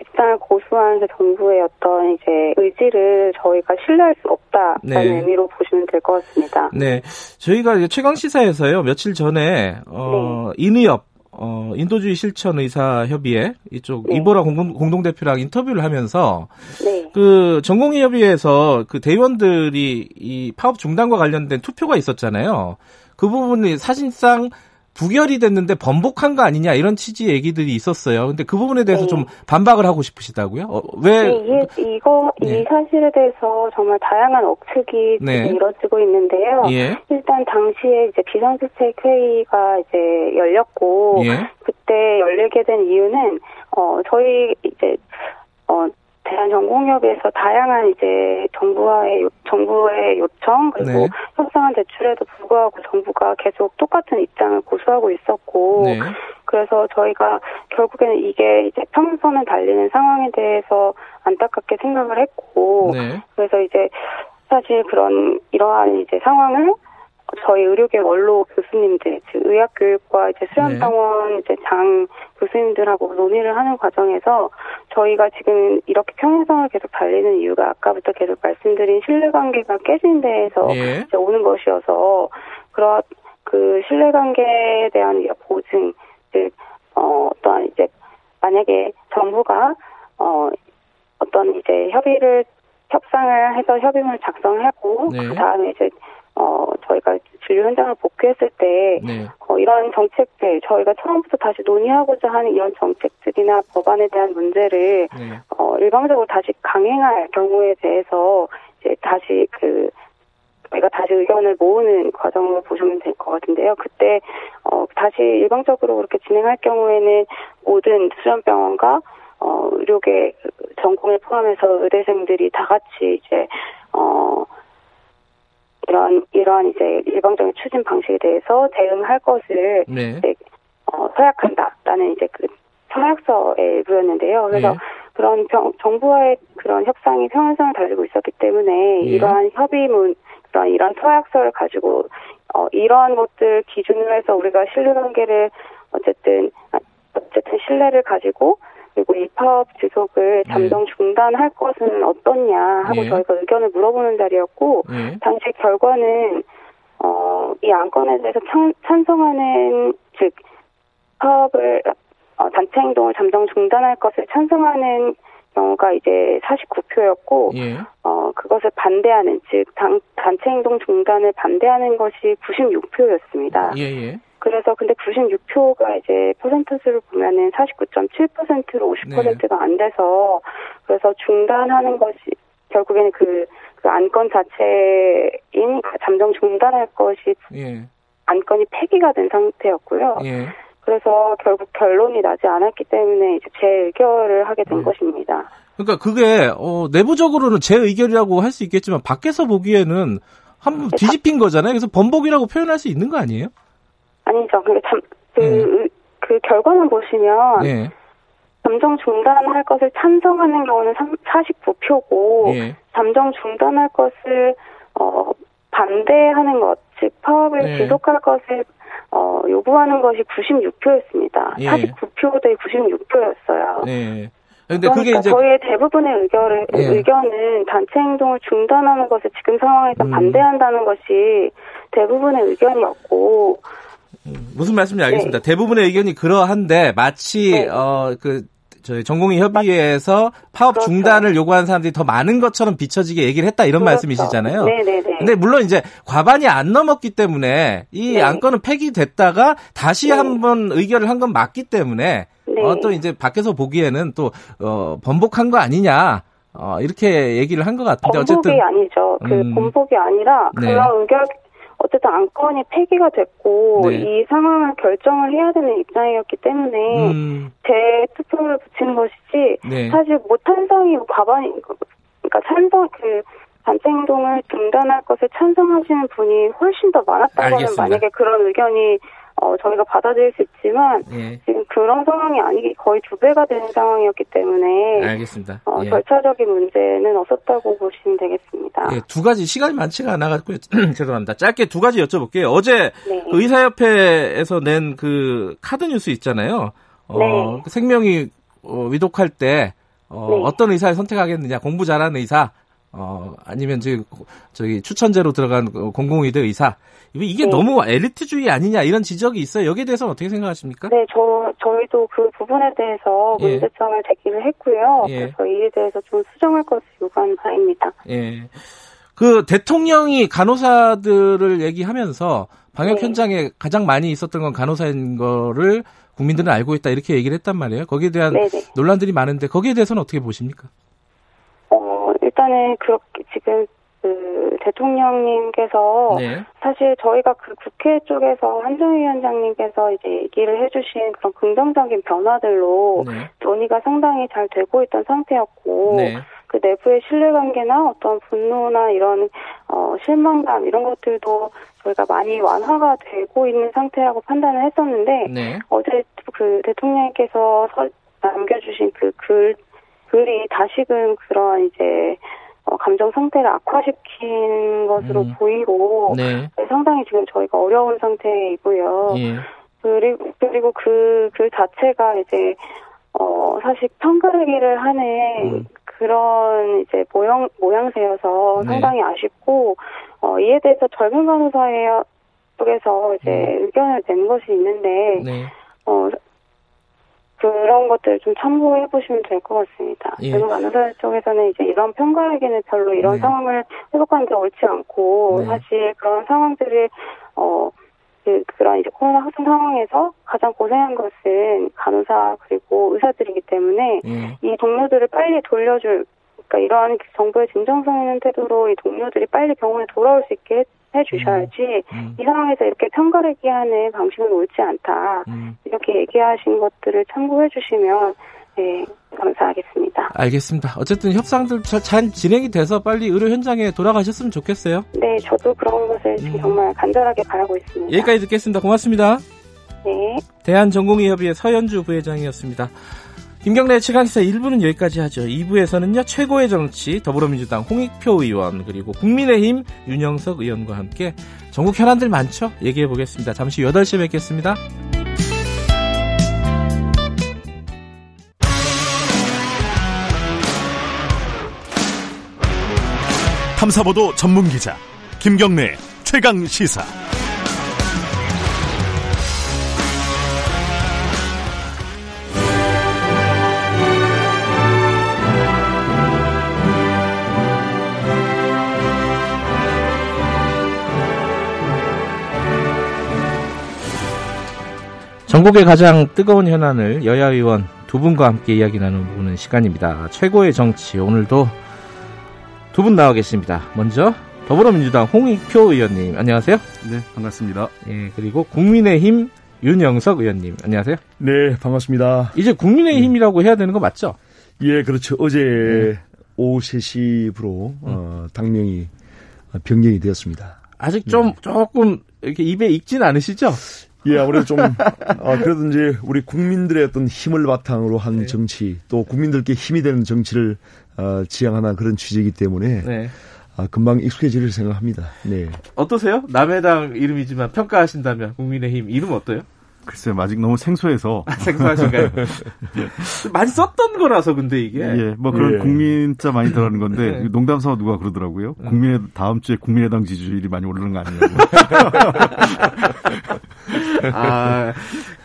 입장을 고수하는 정부의 어떤 이제 의지를 저희가 신뢰할 수 없다라는 네. 의미로 보시면 될 것 같습니다. 네, 저희가 최강 시사에서요 며칠 전에 어, 네. 인의협 어, 인도주의 실천 의사 협의회 이쪽 네. 이보라 공동, 대표랑 인터뷰를 하면서 네. 그 전공의 협의회에서 그 대의원들이 이 파업 중단과 관련된 투표가 있었잖아요. 그 부분이 사실상 부결이 됐는데 번복한 거 아니냐 이런 취지 얘기들이 있었어요. 근데 그 부분에 대해서 네. 좀 반박을 하고 싶으시다고요? 어, 왜? 네, 이, 이거 네. 이 사실에 대해서 정말 다양한 억측이 네. 이뤄지고 있는데요. 예. 일단 당시에 이제 비상대책 회의가 이제 열렸고 예. 그때 열리게 된 이유는 어 저희 이제 어 대한전공협에서 다양한 이제 정부와의 요, 정부의 요청 그리고 네. 협상안 제출에도 불구하고 정부가 계속 똑같은 입장을 고수하고 있었고 네. 그래서 저희가 결국에는 이게 이제 평선을 달리는 상황에 대해서 안타깝게 생각을 했고 네. 그래서 이제 사실 그런 이러한 이제 상황을 저희 의료계 원로 교수님들, 즉 의학교육과 이제 수련병원 네. 이제 장 교수님들하고 논의를 하는 과정에서 저희가 지금 이렇게 평행성을 계속 달리는 이유가 아까부터 계속 말씀드린 신뢰관계가 깨진 데에서 예. 이제 오는 것이어서 그런 그 신뢰관계에 대한 보증, 즉 어, 어떠한 이제 만약에 정부가 어 어떤 이제 협의를 협상을 해서 협의문을 작성하고 네. 그 다음에 이제 어, 저희가 진료 현장을 복귀했을 때, 네. 어, 이런 정책들, 저희가 처음부터 다시 논의하고자 하는 이런 정책들이나 법안에 대한 문제를, 네. 어, 일방적으로 다시 강행할 경우에 대해서, 이제 다시 그, 저희가 다시 의견을 모으는 과정으로 보시면 될 것 같은데요. 그때, 어, 다시 일방적으로 그렇게 진행할 경우에는 모든 수련병원과 어, 의료계 전공을 포함해서 의대생들이 다 같이 이제, 어, 이런, 이러한 이제 일방적인 추진 방식에 대해서 대응할 것을 네. 이제, 어, 서약한다라는 이제 그 서약서의 일부였는데요. 그래서 네. 그런 병, 정부와의 그런 협상이 평행성을 달리고 있었기 때문에 네. 이러한 협의문, 그런 이런 서약서를 가지고 어, 이러한 것들 기준으로 해서 우리가 신뢰관계를 어쨌든 어쨌든 신뢰를 가지고 그리고 이 파업 지속을 네. 잠정 중단할 것은 어떻냐 하고 예. 저희가 의견을 물어보는 자리였고 예. 당시 결과는 어, 이 안건에 대해서 찬, 찬성하는 즉 파업을 어, 단체 행동을 잠정 중단할 것을 찬성하는 경우가 이제 49표였고 예. 어 그것을 반대하는 즉 단, 단체 행동 중단을 반대하는 것이 96표였습니다. 예, 그래서 근데 96표가 이제 퍼센트수를 보면은 49.7%로 50%가 안 돼서 그래서 중단하는 것이 결국에는 그, 그 안건 자체인 잠정 중단할 것이 예. 안건이 폐기가 된 상태였고요. 예. 그래서 결국 결론이 나지 않았기 때문에 이제 제 의결을 하게 된 예. 것입니다. 그러니까 그게 어, 내부적으로는 제 의결이라고 할 수 있겠지만 밖에서 보기에는 한번 네, 뒤집힌 거잖아요. 그래서 번복이라고 표현할 수 있는 거 아니에요? 아니죠. 근데 참, 그, 네. 그 결과만 보시면, 네. 잠정 중단할 것을 찬성하는 경우는 49표고, 예. 잠정 중단할 것을, 어, 반대하는 것, 즉, 파업을 네. 지속할 것을, 어, 요구하는 것이 96표였습니다. 예. 49표 대 96표였어요. 네. 근데 그러니까 그게 이제 저희의 대부분의 의견을, 예. 의견은 단체 행동을 중단하는 것을 지금 상황에서 음. 반대한다는 것이 대부분의 의견이었고, 무슨 말씀인지 알겠습니다. 네. 대부분의 의견이 그러한데 마치 네. 어그 저희 전공의 협의회에서 파업 그렇죠. 중단을 요구하는 사람들이 더 많은 것처럼 비춰지게 얘기를 했다 이런 그렇죠. 말씀이시잖아요. 네네네. 근데 물론 이제 과반이 안 넘었기 때문에 이 네. 안건은 폐기됐다가 다시 네. 한번 의결을 한 건 맞기 때문에 네. 어, 또 이제 밖에서 보기에는 또 어, 번복한 거 아니냐. 어, 이렇게 얘기를 한 것 같은데 번복이 어쨌든 아니죠. 그 음. 번복이 아니라 네. 그런 의결 어쨌든 안건이 폐기가 됐고 네. 이 상황을 결정을 해야 되는 입장이었기 때문에 음. 제 투표를 붙이는 것이지 네. 사실 뭐 찬성이 과반이 그러니까 찬성 그 단체 행동을 중단할 것을 찬성하시는 분이 훨씬 더 알겠습니다. 만약에 그런 의견이 어, 저희가 받아들일 수 있지만 예. 지금 그런 상황이 아니기 거의 두 배가 되는 상황이었기 때문에 알겠습니다. 어, 예. 절차적인 문제는 없었다고 보시면 되겠습니다. 예, 두 가지 시간이 많지가 않아가지고 (clears throat) 죄송합니다. 짧게 두 가지 여쭤볼게요. 어제 네. 의사협회에서 낸 그 카드 뉴스 있잖아요. 어, 네. 그 생명이 어, 위독할 때 어, 네. 어떤 의사를 선택하겠느냐 공부 잘하는 의사 어, 아니면 저기, 저기 추천제로 들어간 공공의대 의사. 이게 네. 너무 엘리트주의 아니냐 이런 지적이 있어요. 여기에 대해서는 어떻게 생각하십니까? 네, 저, 저희도 그 부분에 대해서 예. 문제점을 제기를 했고요. 예. 그래서 이에 대해서 좀 수정할 것을 요구하는 바입니다. 예. 그 대통령이 간호사들을 얘기하면서 방역 네. 현장에 가장 많이 있었던 건 간호사인 거를 국민들은 알고 있다 이렇게 얘기를 했단 말이에요. 거기에 대한 네네. 네. 논란들이 많은데 거기에 대해서는 어떻게 보십니까? 일단은 그렇게 지금 그 대통령님께서 네. 사실 저희가 그 국회 쪽에서 한정희 위원장님께서 이제 얘기를 해주신 그런 긍정적인 변화들로 네. 논의가 상당히 잘 되고 있던 상태였고 네. 그 내부의 신뢰관계나 어떤 분노나 이런 어 실망감 이런 것들도 저희가 많이 완화가 되고 있는 상태라고 판단을 했었는데 네. 어제 그 대통령께서 남겨주신 그 글 글이 다시금 그런 이제 어, 감정 상태를 악화시킨 것으로 음. 보이고 네. 상당히 지금 저희가 어려운 상태이고요. 예. 그리고 그리고 그그 자체가 이제 어 사실 편가르기를 하는 음. 그런 이제 모양 모양새여서 네. 상당히 아쉽고 어 이에 대해서 젊은 간호사회 쪽에서 이제 음. 의견을 낸 것이 있는데 네. 어 그런 것들을 좀 참고해 보시면 될 것 같습니다. 예. 제가 간호사 쪽에서는 이제 이런 평가에게는 별로 이런 네. 상황을 회복하는 게 옳지 않고 네. 사실 그런 상황들을 어 그, 그런 이제 코로나 확산 상황에서 가장 고생한 것은 간호사 그리고 의사들이기 때문에 예. 이 동료들을 빨리 돌려줄 그러니까 이러한 정부의 진정성 있는 태도로 이 동료들이 빨리 병원에 돌아올 수 있게 해 주셔야지 음. 음. 이 상황에서 이렇게 편가르기 하는 방식은 옳지 않다 음. 이렇게 얘기하신 것들을 참고해 주시면 네, 감사하겠습니다. 알겠습니다. 어쨌든 협상들 잘 진행이 돼서 빨리 의료 현장에 돌아가셨으면 좋겠어요. 네, 저도 그런 것을 음. 정말 간절하게 바라고 있습니다. 여기까지 듣겠습니다. 고맙습니다. 네. 대한전공의협의회 서현주 부회장이었습니다. 김경래 최강기사 1부는 여기까지 하죠. 2부에서는요, 최고의 정치, 더불어민주당 홍익표 의원, 그리고 국민의힘 윤영석 의원과 함께 전국 현안들 많죠? 얘기해 보겠습니다. 잠시 8시에 뵙겠습니다. 탐사보도 전문 기자, 김경래 최강 시사. 전국의 가장 뜨거운 현안을 여야 의원 두 분과 함께 이야기 나눠보는 시간입니다. 최고의 정치 오늘도 두 분 나와 계십니다. 먼저 더불어민주당 홍익표 의원님 안녕하세요. 네 반갑습니다. 예 그리고 국민의힘 윤영석 의원님 안녕하세요. 네 반갑습니다. 이제 국민의힘이라고 해야 되는 거 맞죠? 예 그렇죠. 어제 네. 오후 3시부로 음. 어, 당명이 변경이 되었습니다. 아직 좀 네. 조금 이렇게 입에 익진 않으시죠? 예, 아무래도 좀, 아, 그래도 이제 우리 국민들의 어떤 힘을 바탕으로 한 네. 정치, 또 국민들께 힘이 되는 정치를 어, 지향하는 그런 취지이기 때문에 네. 아, 금방 익숙해질 생각합니다. 네. 어떠세요? 남의 당 이름이지만 평가하신다면 국민의힘 이름 어때요? 글쎄요, 아직 너무 생소해서. 아, (laughs) 생소하신가요? 많이 썼던 거라서, 근데 이게. 예, 뭐 그런 예. 국민자 많이 들어가는 건데, 네. 농담 삼아 누가 그러더라고요. 음. 국민의, 다음 주에 국민의당 지지율이 많이 오르는 거 아니냐고. (laughs) 아,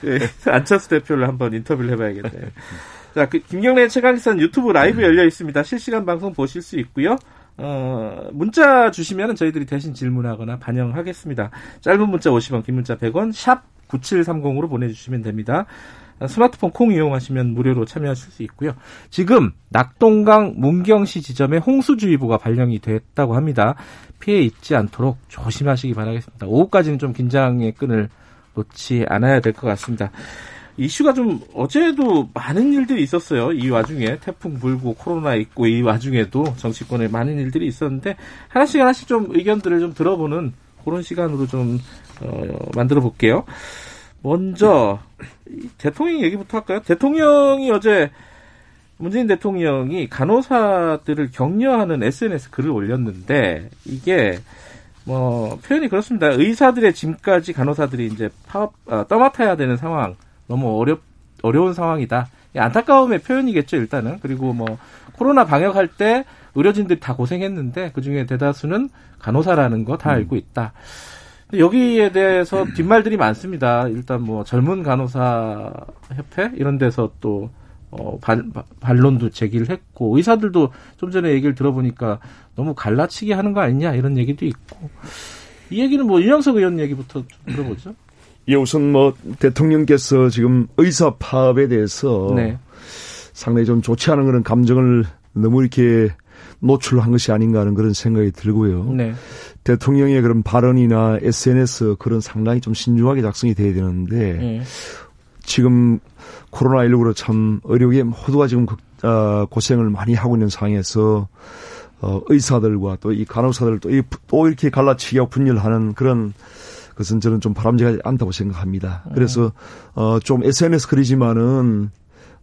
예, 안철수 대표를 한번 인터뷰를 해봐야겠네요. 자, 그 김경래 최강기선 유튜브 라이브 열려 있습니다. 실시간 방송 보실 수 있고요. 어, 문자 주시면 저희들이 대신 질문하거나 반영하겠습니다. 짧은 문자 50원, 긴 문자 100원, 샵 9730으로 보내주시면 됩니다. 스마트폰 콩 이용하시면 무료로 참여하실 수 있고요. 지금 낙동강 문경시 지점에 홍수주의보가 발령이 됐다고 합니다. 피해 입지 않도록 조심하시기 바라겠습니다. 오후까지는 좀 긴장의 끈을 놓지 않아야 될 것 같습니다. 이슈가 좀 어제도 많은 일들이 있었어요. 이 와중에 태풍 불고 코로나 있고 이 와중에도 정치권에 많은 일들이 있었는데 하나씩 하나씩 좀 의견들을 좀 들어보는 그런 시간으로 좀 어, 만들어 볼게요. 먼저 대통령 얘기부터 할까요? 대통령이 어제 문재인 대통령이 간호사들을 격려하는 SNS 글을 올렸는데 이게 뭐 표현이 그렇습니다. 의사들의 짐까지 간호사들이 이제 파업 아, 떠맡아야 되는 상황 너무 어렵 어려운 상황이다. 안타까움의 표현이겠죠 일단은 그리고 뭐 코로나 방역할 때 의료진들이 다 고생했는데 그 중에 대다수는 간호사라는 거 다 알고 있다. 여기에 대해서 뒷말들이 많습니다. 일단 뭐 젊은 간호사 협회 이런 데서 또 어, 반, 반론도 제기를 했고 의사들도 좀 전에 얘기를 들어보니까 너무 갈라치기 하는 거 아니냐 이런 얘기도 있고 이 얘기는 뭐 윤영석 의원 얘기부터 좀 들어보죠. 예, 우선 뭐 대통령께서 지금 의사 파업에 대해서 네. 상당히 좀 좋지 않은 그런 감정을 너무 이렇게 노출한 것이 아닌가 하는 그런 생각이 들고요. 네. 대통령의 그런 발언이나 SNS 그런 상당히 좀 신중하게 작성이 돼야 되는데 네. 지금 코로나19로 참 의료계 모두가 지금 어, 고생을 많이 하고 있는 상황에서 어, 의사들과 또 이 간호사들 또, 이, 또 이렇게 갈라치기하고 분열하는 그런 것은 저는 좀 바람직하지 않다고 생각합니다. 네. 그래서 어, 좀 SNS 글이지만은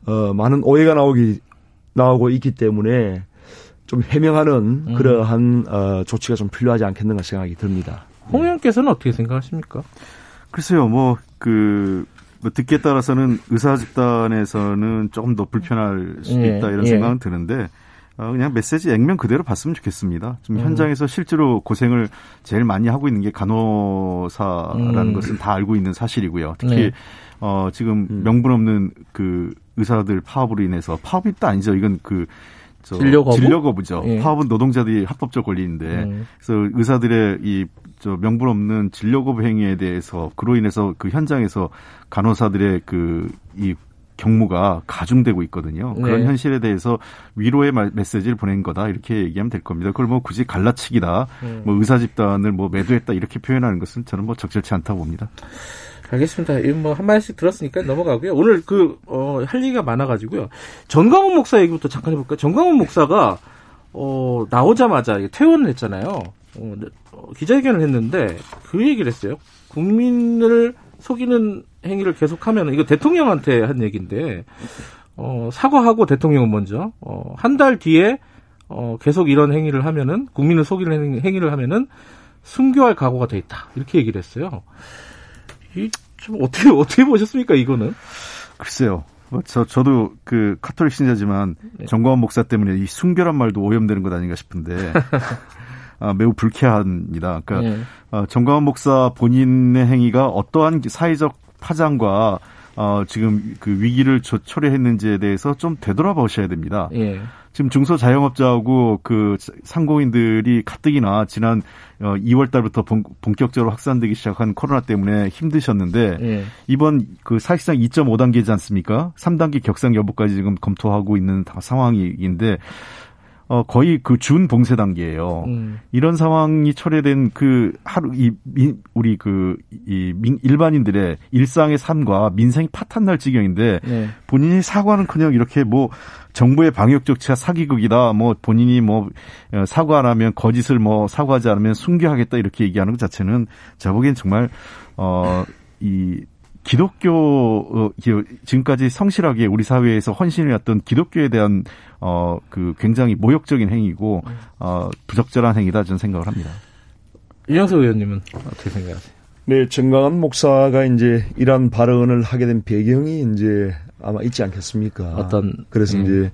어, 많은 오해가 나오기 나오고 있기 때문에 좀 해명하는 음. 그러한 어, 조치가 좀 필요하지 않겠는가 생각이 듭니다. 홍 의원께서는 어떻게 생각하십니까? 글쎄요, 뭐, 그, 뭐 듣기에 따라서는 의사 집단에서는 조금 더 불편할 수도 예, 있다 이런 예. 생각은 드는데 어, 그냥 메시지 액면 그대로 봤으면 좋겠습니다. 좀 음. 현장에서 실제로 고생을 제일 많이 하고 있는 게 간호사라는 음. 것은 다 알고 있는 사실이고요. 특히 네. 어, 지금 음. 명분 없는 그 의사들 파업으로 인해서 파업이 또 아니죠. 이건 그 진료 거부? 진료 거부죠. 예. 파업은 노동자들이 합법적 권리인데 음. 그래서 의사들의 이 저 명분 없는 진료 거부 행위에 대해서 그로 인해서 그 현장에서 간호사들의 그 이 경무가 가중되고 있거든요. 네. 그런 현실에 대해서 위로의 메시지를 보낸 거다 이렇게 얘기하면 될 겁니다. 그걸 뭐 굳이 갈라치기다, 음. 뭐 의사 집단을 뭐 매도했다 이렇게 표현하는 것은 저는 뭐 적절치 않다고 봅니다. 알겠습니다. 뭐한 마디씩 들었으니까 넘어가고요. 오늘 그, 어, 할 얘기가 많아가지고요. 전광훈 목사 얘기부터 잠깐 해볼까요? 전광훈 목사가, 어, 나오자마자 퇴원을 했잖아요. 어, 네, 어, 기자회견을 했는데 그 얘기를 했어요. 국민을 속이는 행위를 계속하면 이거 대통령한테 한 얘기인데 어, 사과하고 대통령은 먼저 어, 한 달 뒤에 어, 계속 이런 행위를 하면은 국민을 속이는 행위를 하면은 순교할 각오가 돼 있다 이렇게 얘기를 했어요. 이 좀 어떻게 (laughs) 어떻게 보셨습니까 이거는? 글쎄요. 뭐저 저도 그 카톨릭 신자지만 네. 정광훈 목사 때문에 이 순교란 말도 오염되는 것 아닌가 싶은데 (laughs) 아, 매우 불쾌합니다. 그러니까 네. 어, 정광훈 목사 본인의 행위가 어떠한 사회적 파장과 어, 지금 그 위기를 조, 초래했는지에 대해서 좀 되돌아보셔야 됩니다. 예. 지금 중소자영업자하고 그 상공인들이 가뜩이나 지난 어 2월 달부터 본, 본격적으로 확산되기 시작한 코로나 때문에 힘드셨는데 예. 이번 그 사실상 2.5단계지 않습니까? 3단계 격상 여부까지 지금 검토하고 있는 상황인데 어, 거의 그 준 봉쇄 단계예요. 음. 이런 상황이 철회된 그 하루 이 민, 우리 그이 일반인들의 일상의 삶과 민생이 파탄 날 지경인데 네. 본인이 사과는커녕 이렇게 뭐 정부의 방역 조치가 사기극이다. 뭐 본인이 뭐 어, 사과 안 하면 거짓을 뭐 사과하지 않으면 순교하겠다 이렇게 얘기하는 것 자체는 저 보기엔 정말 어이 기독교 어, 지금까지 성실하게 우리 사회에서 헌신해왔던 기독교에 대한 어 그 굉장히 모욕적인 행위고 어 부적절한 행위다 저는 생각을 합니다. 이영석 의원님은 어떻게 생각하세요? 네, 정강한 목사가 이제 이런 발언을 하게 된 배경이 이제 아마 있지 않겠습니까? 어떤 그래서 음. 이제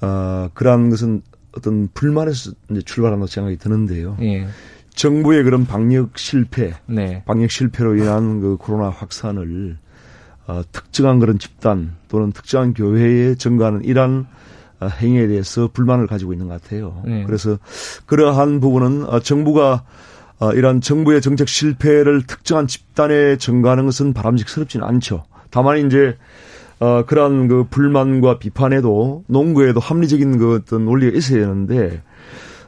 어 그러한 것은 어떤 불만에서 이제 출발한 것 생각이 드는데요. 예. 정부의 그런 방역 실패, 네. 방역 실패로 인한 그 코로나 확산을 어, 특정한 그런 집단 또는 특정한 교회에 증가하는 이러한 어, 행위에 대해서 불만을 가지고 있는 것 같아요. 네. 그래서 그러한 부분은 어, 정부가 어, 이러한 정부의 정책 실패를 특정한 집단에 증가하는 것은 바람직스럽지는 않죠. 다만 이제 어, 그러한 그 불만과 비판에도 농구에도 합리적인 그 어떤 논리가 있어야 되는데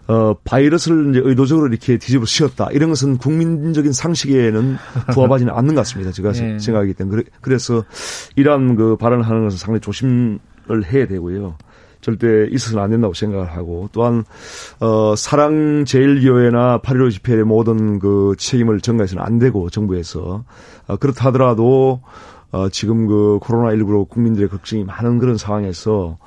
어, 바이러스를 이제 의도적으로 이렇게 뒤집어 씌웠다. 이런 것은 국민적인 상식에는 부합하지는 않는 것 같습니다. 제가 (laughs) 네. 생각하기 때문에. 그래 서 이러한 그 발언을 하는 것은 상당히 조심을 해야 되고요. 절대 있어서는 안 된다고 생각을 하고 또한 어 사랑 제일교회나 8.15 집회의 모든 그 책임을 전가해서는 안 되고 정부에서 어, 그렇다 하더라도 어 지금 그 코로나 19로 국민들의 걱정이 많은 그런 상황에서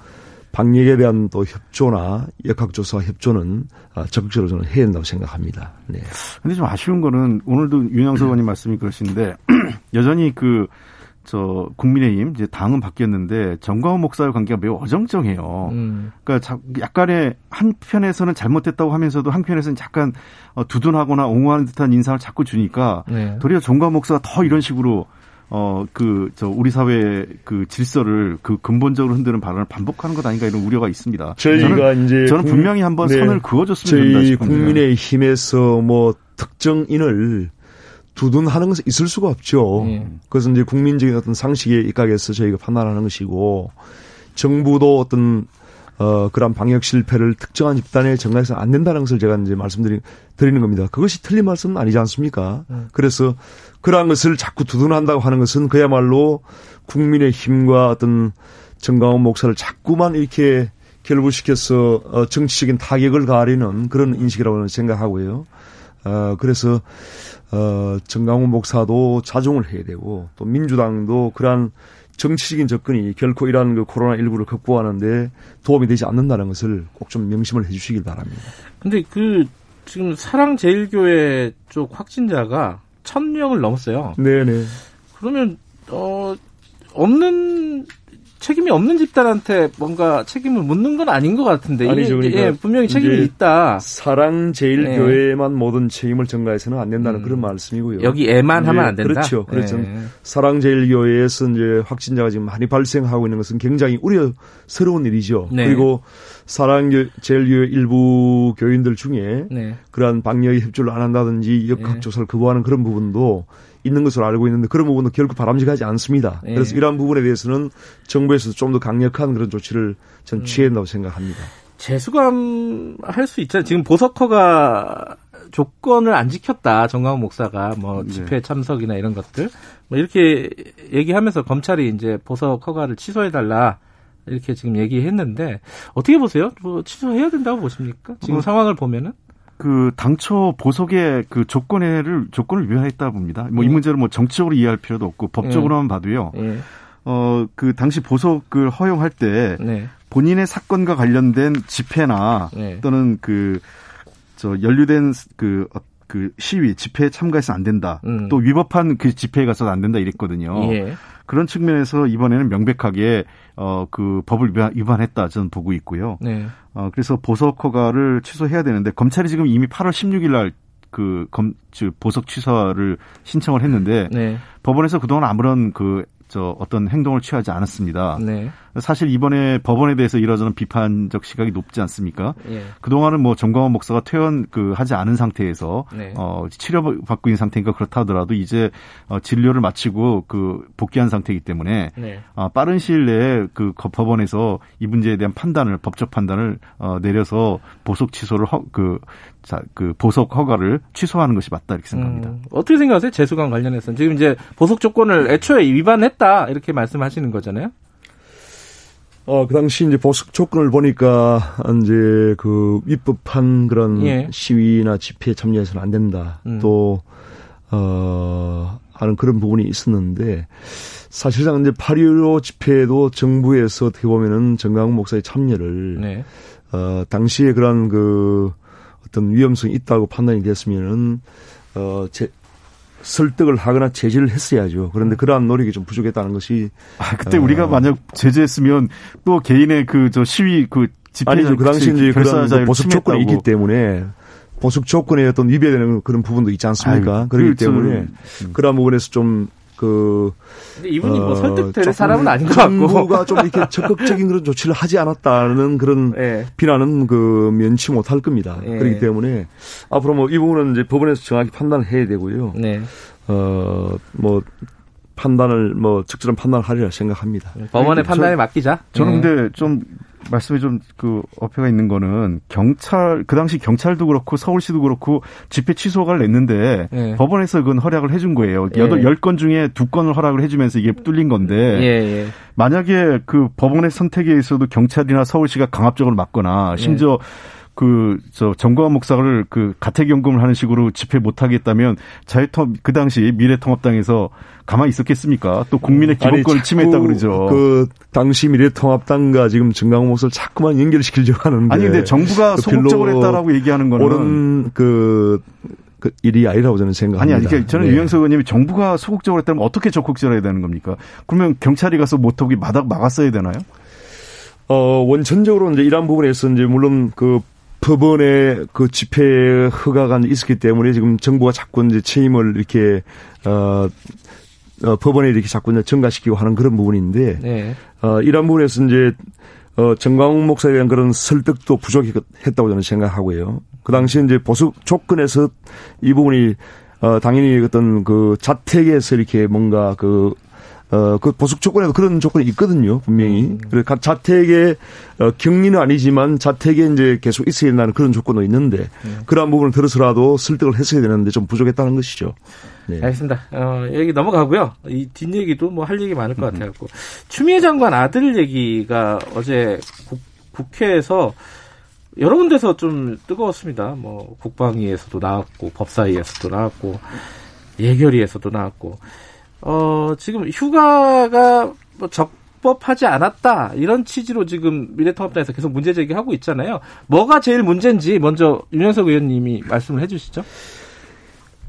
방역에 대한 또 협조나 역학조사 협조는 아, 적극적으로 저는 해야 된다고 생각합니다. 네. 근데 좀 아쉬운 거는 오늘도 윤영석 의원님 말씀이 그러신데 (clears throat) 여전히 그, 저, 국민의힘, 이제 당은 바뀌었는데 정광훈 목사의 관계가 매우 어정쩡해요. 음. 그러니까 약간의 한편에서는 잘못됐다고 하면서도 한편에서는 약간 어, 두둔하거나 옹호하는 듯한 인상을 자꾸 주니까 네. 도리어 정광훈 목사가 더 이런 식으로 어, 그, 저, 우리 사회의 그 질서를 그 근본적으로 흔드는 발언을 반복하는 것 아닌가 이런 우려가 있습니다. 저희가 저는, 이제. 저는 분명히 한번 네, 선을 그어줬으면 된다 저희 국민의 힘에서 뭐 특정인을 두둔하는 것은 있을 수가 없죠. 네. 그것은 이제 국민적인 어떤 상식에 입각해서 저희가 판단하는 것이고 정부도 어떤 어, 그런 방역 실패를 특정한 집단에 전가해서 안 된다는 것을 제가 이제 말씀드리, 드리는 겁니다. 그것이 틀린 말씀은 아니지 않습니까? 음. 그래서 그러한 것을 자꾸 두둔한다고 하는 것은 그야말로 국민의 힘과 어떤 정강원 목사를 자꾸만 이렇게 결부시켜서 어, 정치적인 타격을 가리는 그런 인식이라고 생각하고요. 어, 그래서, 어, 정강훈 목사도 자중을 해야 되고, 또 민주당도 그러한 정치적인 접근이 결코 이러한 그 코로나19를 극복하는데 도움이 되지 않는다는 것을 꼭 좀 명심을 해 주시길 바랍니다. 근데 그 지금 사랑제일교회 쪽 확진자가 천 명을 넘었어요. 네네. 그러면 어 없는 책임이 없는 집단한테 뭔가 책임을 묻는 건 아닌 것 같은데 아니죠, 그러니까 예, 분명히 책임이 있다. 사랑 제일교회만 네. 모든 책임을 전가해서는 안 된다는 음. 그런 말씀이고요. 여기 애만 하면 안 된다. 그렇죠. 그렇죠. 네. 사랑 제일 교회에서 이제 확진자가 지금 많이 발생하고 있는 것은 굉장히 우려스러운 일이죠. 네. 그리고 사랑 제일 교회 일부 교인들 중에 네. 그러한 방역에 협조를 안 한다든지 역학 조사를 거부하는 그런 부분도 있는 것으로 알고 있는데 그런 부분은 결코 바람직하지 않습니다. 네. 그래서 이러한 부분에 대해서는 정부에서도 좀 더 강력한 그런 조치를 전 음. 취해야 한다고 생각합니다. 재수감 할 수 있잖아요. 지금 보석허가 조건을 안 지켰다. 정광훈 목사가 뭐 네. 집회 참석이나 이런 것들 뭐 이렇게 얘기하면서 검찰이 이제 보석 허가를 취소해 달라. 이렇게 지금 얘기했는데 어떻게 보세요? 뭐 취소해야 된다고 보십니까? 지금 어, 상황을 보면은 그 당초 보석의 그 조건을 조건을 위반했다 봅니다. 뭐이 네. 문제를 뭐 정치적으로 이해할 필요도 없고 법적으로만 네. 봐도요. 네. 어그 당시 보석을 허용할 때 네. 본인의 사건과 관련된 집회나 네. 또는 그 저 연루된 그, 어, 그 시위 집회에 참가해서 안 된다. 음. 또 위법한 그 집회에 가서 안 된다 이랬거든요. 예. 그런 측면에서 이번에는 명백하게 어 그 법을 위반, 했다 저는 보고 있고요. 네. 어 그래서 보석 허가를 취소해야 되는데 검찰이 지금 이미 8월 16일 날 그 검, 즉 보석 취소를 신청을 했는데 네. 법원에서 그동안 아무런 그 저 어떤 행동을 취하지 않았습니다. 네. 사실 이번에 법원에 대해서 이러저런 비판적 시각이 높지 않습니까? 예. 그동안은 뭐 정광원 목사가 퇴원 그 하지 않은 상태에서 네. 어 치료받고 있는 상태니까 그렇다 하더라도 이제 어 진료를 마치고 그 복귀한 상태이기 때문에 네. 어 빠른 시일 내에 그 법원에서 이 문제에 대한 판단을 법적 판단을 어 내려서 보석 취소를 허, 그 자, 그 보석 허가를 취소하는 것이 맞다 이렇게 생각합니다. 음, 어떻게 생각하세요? 재수관 관련해서는 지금 이제 보석 조건을 애초에 위반했 다 이렇게 말씀하시는 거잖아요. 어, 그 당시 이제 보석 조건을 보니까 이제 그 위법한 그런 예. 시위나 집회에 참여해서는 안 된다. 음. 또, 어, 하는 그런 부분이 있었는데 사실상 이제 8.15 집회에도 정부에서 어떻게 보면은 정강 목사의 참여를 네. 어, 당시에 그런 그 어떤 위험성이 있다고 판단이 됐으면은 어 제, 설득을 하거나 제재를 했어야죠. 그런데 그러한 노력이 좀 부족했다는 것이 아 그때 어, 우리가 만약 제재했으면 또 개인의 그 저 시위 그 집회 아니죠. 그 당시 이제 그런 그 보습 조건이 있기 때문에 보습 조건에 어떤 위배되는 그런 부분도 있지 않습니까? 아유, 그렇기 때문에 음. 그러한 부분에서 좀 그 근데 이분이 뭐 어, 뭐 설득될 사람은 아닌 것 같고 정부가 좀 이렇게 (laughs) 적극적인 그런 조치를 하지 않았다는 그런 네. 비난은 그 면치 못할 겁니다. 네. 그렇기 때문에 앞으로 뭐 이 부분은 이제 법원에서 정확히 판단을 해야 되고요. 네. 어뭐 판단을 뭐 적절한 판단을 하리라 생각합니다. 법원의 판단에 맡기자. 저는 네. 근데 좀 말씀이 좀 그 어폐가 있는 거는 경찰 그 당시 경찰도 그렇고 서울시도 그렇고 집회 취소가 냈는데 예. 법원에서 그건 허락을 해준 거예요. 예. 여덟 열 건 중에 두 건을 허락을 해주면서 이게 뚫린 건데 예, 예. 만약에 그 법원의 선택에 있어도 경찰이나 서울시가 강압적으로 막거나 심지어 예. 그 저 정광 목사를 그 가택 연금을 하는 식으로 집회 못 하겠다면 자유통 그 당시 미래통합당에서 가만히 있었겠습니까? 또 국민의 기본권을 침해했다 그러죠. 그 당시 미래통합당과 지금 정광 목사를 자꾸만 연결시키려고 (laughs) 하는데 아니 근데 정부가 그 소극적으로 했다라고 얘기하는 거는 옳은 그, 그 일이 아니라고 저는 생각합니다. 아니, 아니, 저는 네. 유영석 의원님이 정부가 소극적으로 했다면 어떻게 적극적으로 해야 되는 겁니까? 그러면 경찰이 가서 못하게 마닥 막았어야 되나요? 어, 원천적으로 이제 이러한 부분에서 이제 물론 그 법원의 그 집회 허가가 있었기 때문에 지금 정부가 자꾸 이제 책임을 이렇게 어, 어 법원에 이렇게 자꾸 이제 전가시키고 하는 그런 부분인데 네. 어 이런 부분에서 이제 어 정광훈 목사에 대한 그런 설득도 부족했다고 저는 생각하고요. 그 당시에 이제 보수 조건에서 이 부분이 어 당연히 어떤 그 자택에서 이렇게 뭔가 그 어, 그 보석 조건에도 그런 조건이 있거든요, 분명히. 음. 그래서 자택에, 어, 격리는 아니지만 자택에 이제 계속 있어야 된다는 그런 조건도 있는데, 음. 그러한 부분을 들어서라도 설득을 했어야 되는데 좀 부족했다는 것이죠. 네. 알겠습니다. 어, 얘기 넘어가고요. 이 뒷얘기도 뭐 할 얘기 많을 것 음. 같아갖고. 추미애 장관 아들 얘기가 어제 국, 국회에서 여러 군데서 좀 뜨거웠습니다. 뭐, 국방위에서도 나왔고, 법사위에서도 나왔고, 예결위에서도 나왔고. 어, 지금 휴가가 뭐 적법하지 않았다. 이런 취지로 지금 미래통합당에서 계속 문제 제기하고 있잖아요. 뭐가 제일 문제인지 먼저 윤현석 의원님이 말씀을 해 주시죠.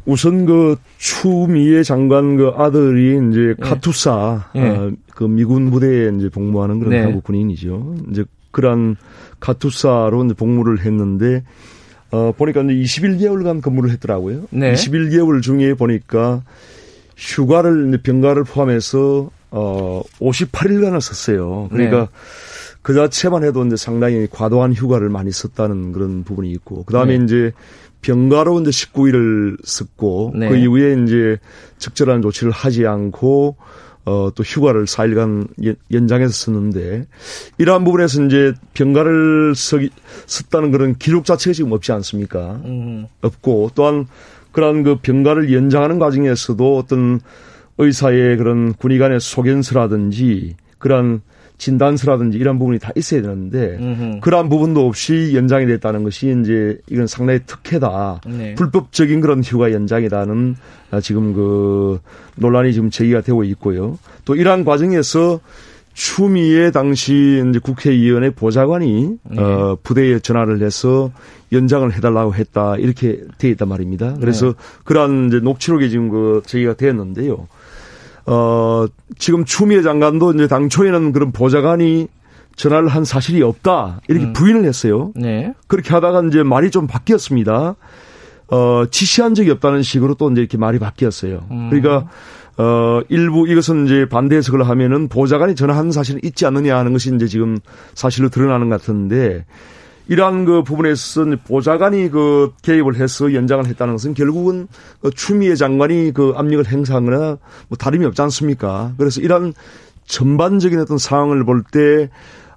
우선 그 추미애 장관 그 아들이 이제 예. 카투사 예. 어, 그 미군 부대에 이제 복무하는 그런 네. 한국 군인이죠. 이제 그런 카투사로 이제 복무를 했는데 어 보니까 이제 21개월간 근무를 했더라고요. 네. 21개월 중에 보니까 휴가를 병가를 포함해서 어 58일간을 썼어요. 그러니까 네. 그 자체만 해도 이제 상당히 과도한 휴가를 많이 썼다는 그런 부분이 있고 그다음에 네. 이제 병가로 이제 19일을 썼고 네. 그 이후에 이제 적절한 조치를 하지 않고 어, 또 휴가를 4일간 연장해서 썼는데, 이러한 부분에서 이제 병가를 쓰기, 썼다는 그런 기록 자체가 지금 없지 않습니까? 음. 없고, 또한 그러한 그 병가를 연장하는 과정에서도 어떤 의사의 그런 군의관의 소견서라든지, 그러한 진단서라든지 이런 부분이 다 있어야 되는데 음흠. 그러한 부분도 없이 연장이 됐다는 것이 이제 이건 상당히 특혜다. 네. 불법적인 그런 휴가 연장이라는 아, 지금 그 논란이 지금 제기가 되고 있고요. 또 이러한 과정에서 추미애 당시 이제 국회의원의 보좌관이 네. 어 부대에 전화를 해서 연장을 해달라고 했다 이렇게 돼 있단 말입니다. 그래서 네. 그러한 이제 녹취록이 지금 그 제기가 되었는데요. 어, 지금 추미애 장관도 이제 당초에는 그런 보좌관이 전화를 한 사실이 없다. 이렇게 음. 부인을 했어요. 네. 그렇게 하다가 이제 말이 좀 바뀌었습니다. 어, 지시한 적이 없다는 식으로 또 이제 이렇게 말이 바뀌었어요. 음. 그러니까, 어, 일부 이것은 이제 반대 해석을 하면은 보좌관이 전화한 사실은 있지 않느냐 하는 것이 이제 지금 사실로 드러나는 것 같은데 이러한 그 부분에서 보좌관이 그 개입을 해서 연장을 했다는 것은 결국은 그 추미애 장관이 그 압력을 행사하거나 뭐 다름이 없지 않습니까? 그래서 이러한 전반적인 어떤 상황을 볼 때,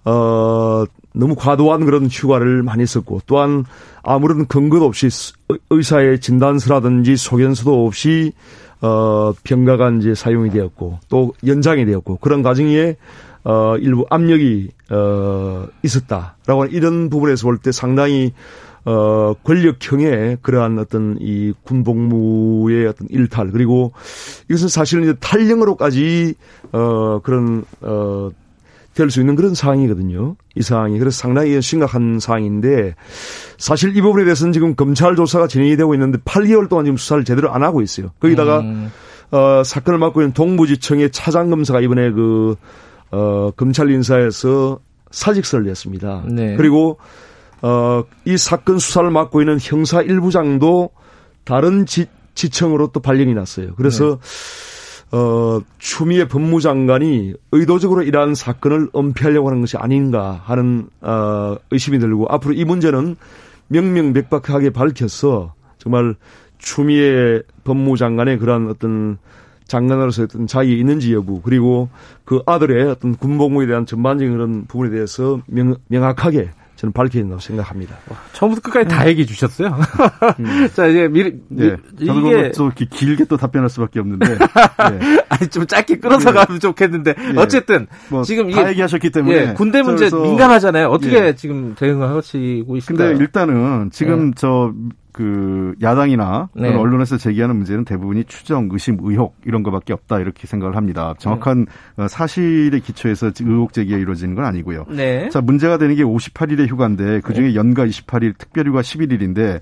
어, 너무 과도한 그런 휴가를 많이 썼고 또한 아무런 근거도 없이 의사의 진단서라든지 소견서도 없이 어, 병가가 이제 사용이 되었고 또 연장이 되었고 그런 과정에 어, 일부 압력이 어, 있었다라고 하는 이런 부분에서 볼 때 상당히 어, 권력형의 그러한 어떤 이 군복무의 어떤 일탈 그리고 이것은 사실은 이제 탈령으로까지 어, 그런 어, 될 수 있는 그런 상황이거든요. 이 상황이. 그래서 상당히 심각한 상황인데 사실 이 부분에 대해서는 지금 검찰 조사가 진행이 되고 있는데 8개월 동안 지금 수사를 제대로 안 하고 있어요. 거기다가 음. 어, 사건을 맡고 있는 동부지청의 차장검사가 이번에 그 어, 검찰 인사에서 사직서를 냈습니다. 네. 그리고 어, 이 사건 수사를 맡고 있는 형사 일부장도 다른 지, 지청으로 또 발령이 났어요. 그래서 네. 어, 추미애 법무장관이 의도적으로 이러한 사건을 은폐하려고 하는 것이 아닌가 하는 어, 의심이 들고 앞으로 이 문제는 명명백박하게 밝혀서 정말 추미애 법무장관의 그러한 어떤 장관으로서 어떤 자격이 있는지 여부 그리고 그 아들의 어떤 군복무에 대한 전반적인 그런 부분에 대해서 명, 명확하게 저는 밝혀야 된다고 생각합니다. 처음부터 끝까지 다 얘기해 주셨어요. 음. (laughs) 자, 이제 미리, 네. 저도 이게. 또 길게 또 답변할 수밖에 없는데. 네. (laughs) 아니, 좀 짧게 끌어서 네. 가면 좋겠는데. 네. 어쨌든. 뭐 지금. 다 얘기하셨기 때문에. 예, 군대 문제 민감하잖아요. 어떻게 예. 지금 대응을 하시고 있습니까 근데 일단은 지금 저, 그 야당이나 네. 언론에서 제기하는 문제는 대부분이 추정, 의심, 의혹 이런 것밖에 없다 이렇게 생각을 합니다. 정확한 네. 사실의 기초에서 의혹 제기가 이루어지는 건 아니고요. 네. 자 문제가 되는 게 58일의 휴가인데 그 중에 네. 연가 28일, 특별휴가 11일인데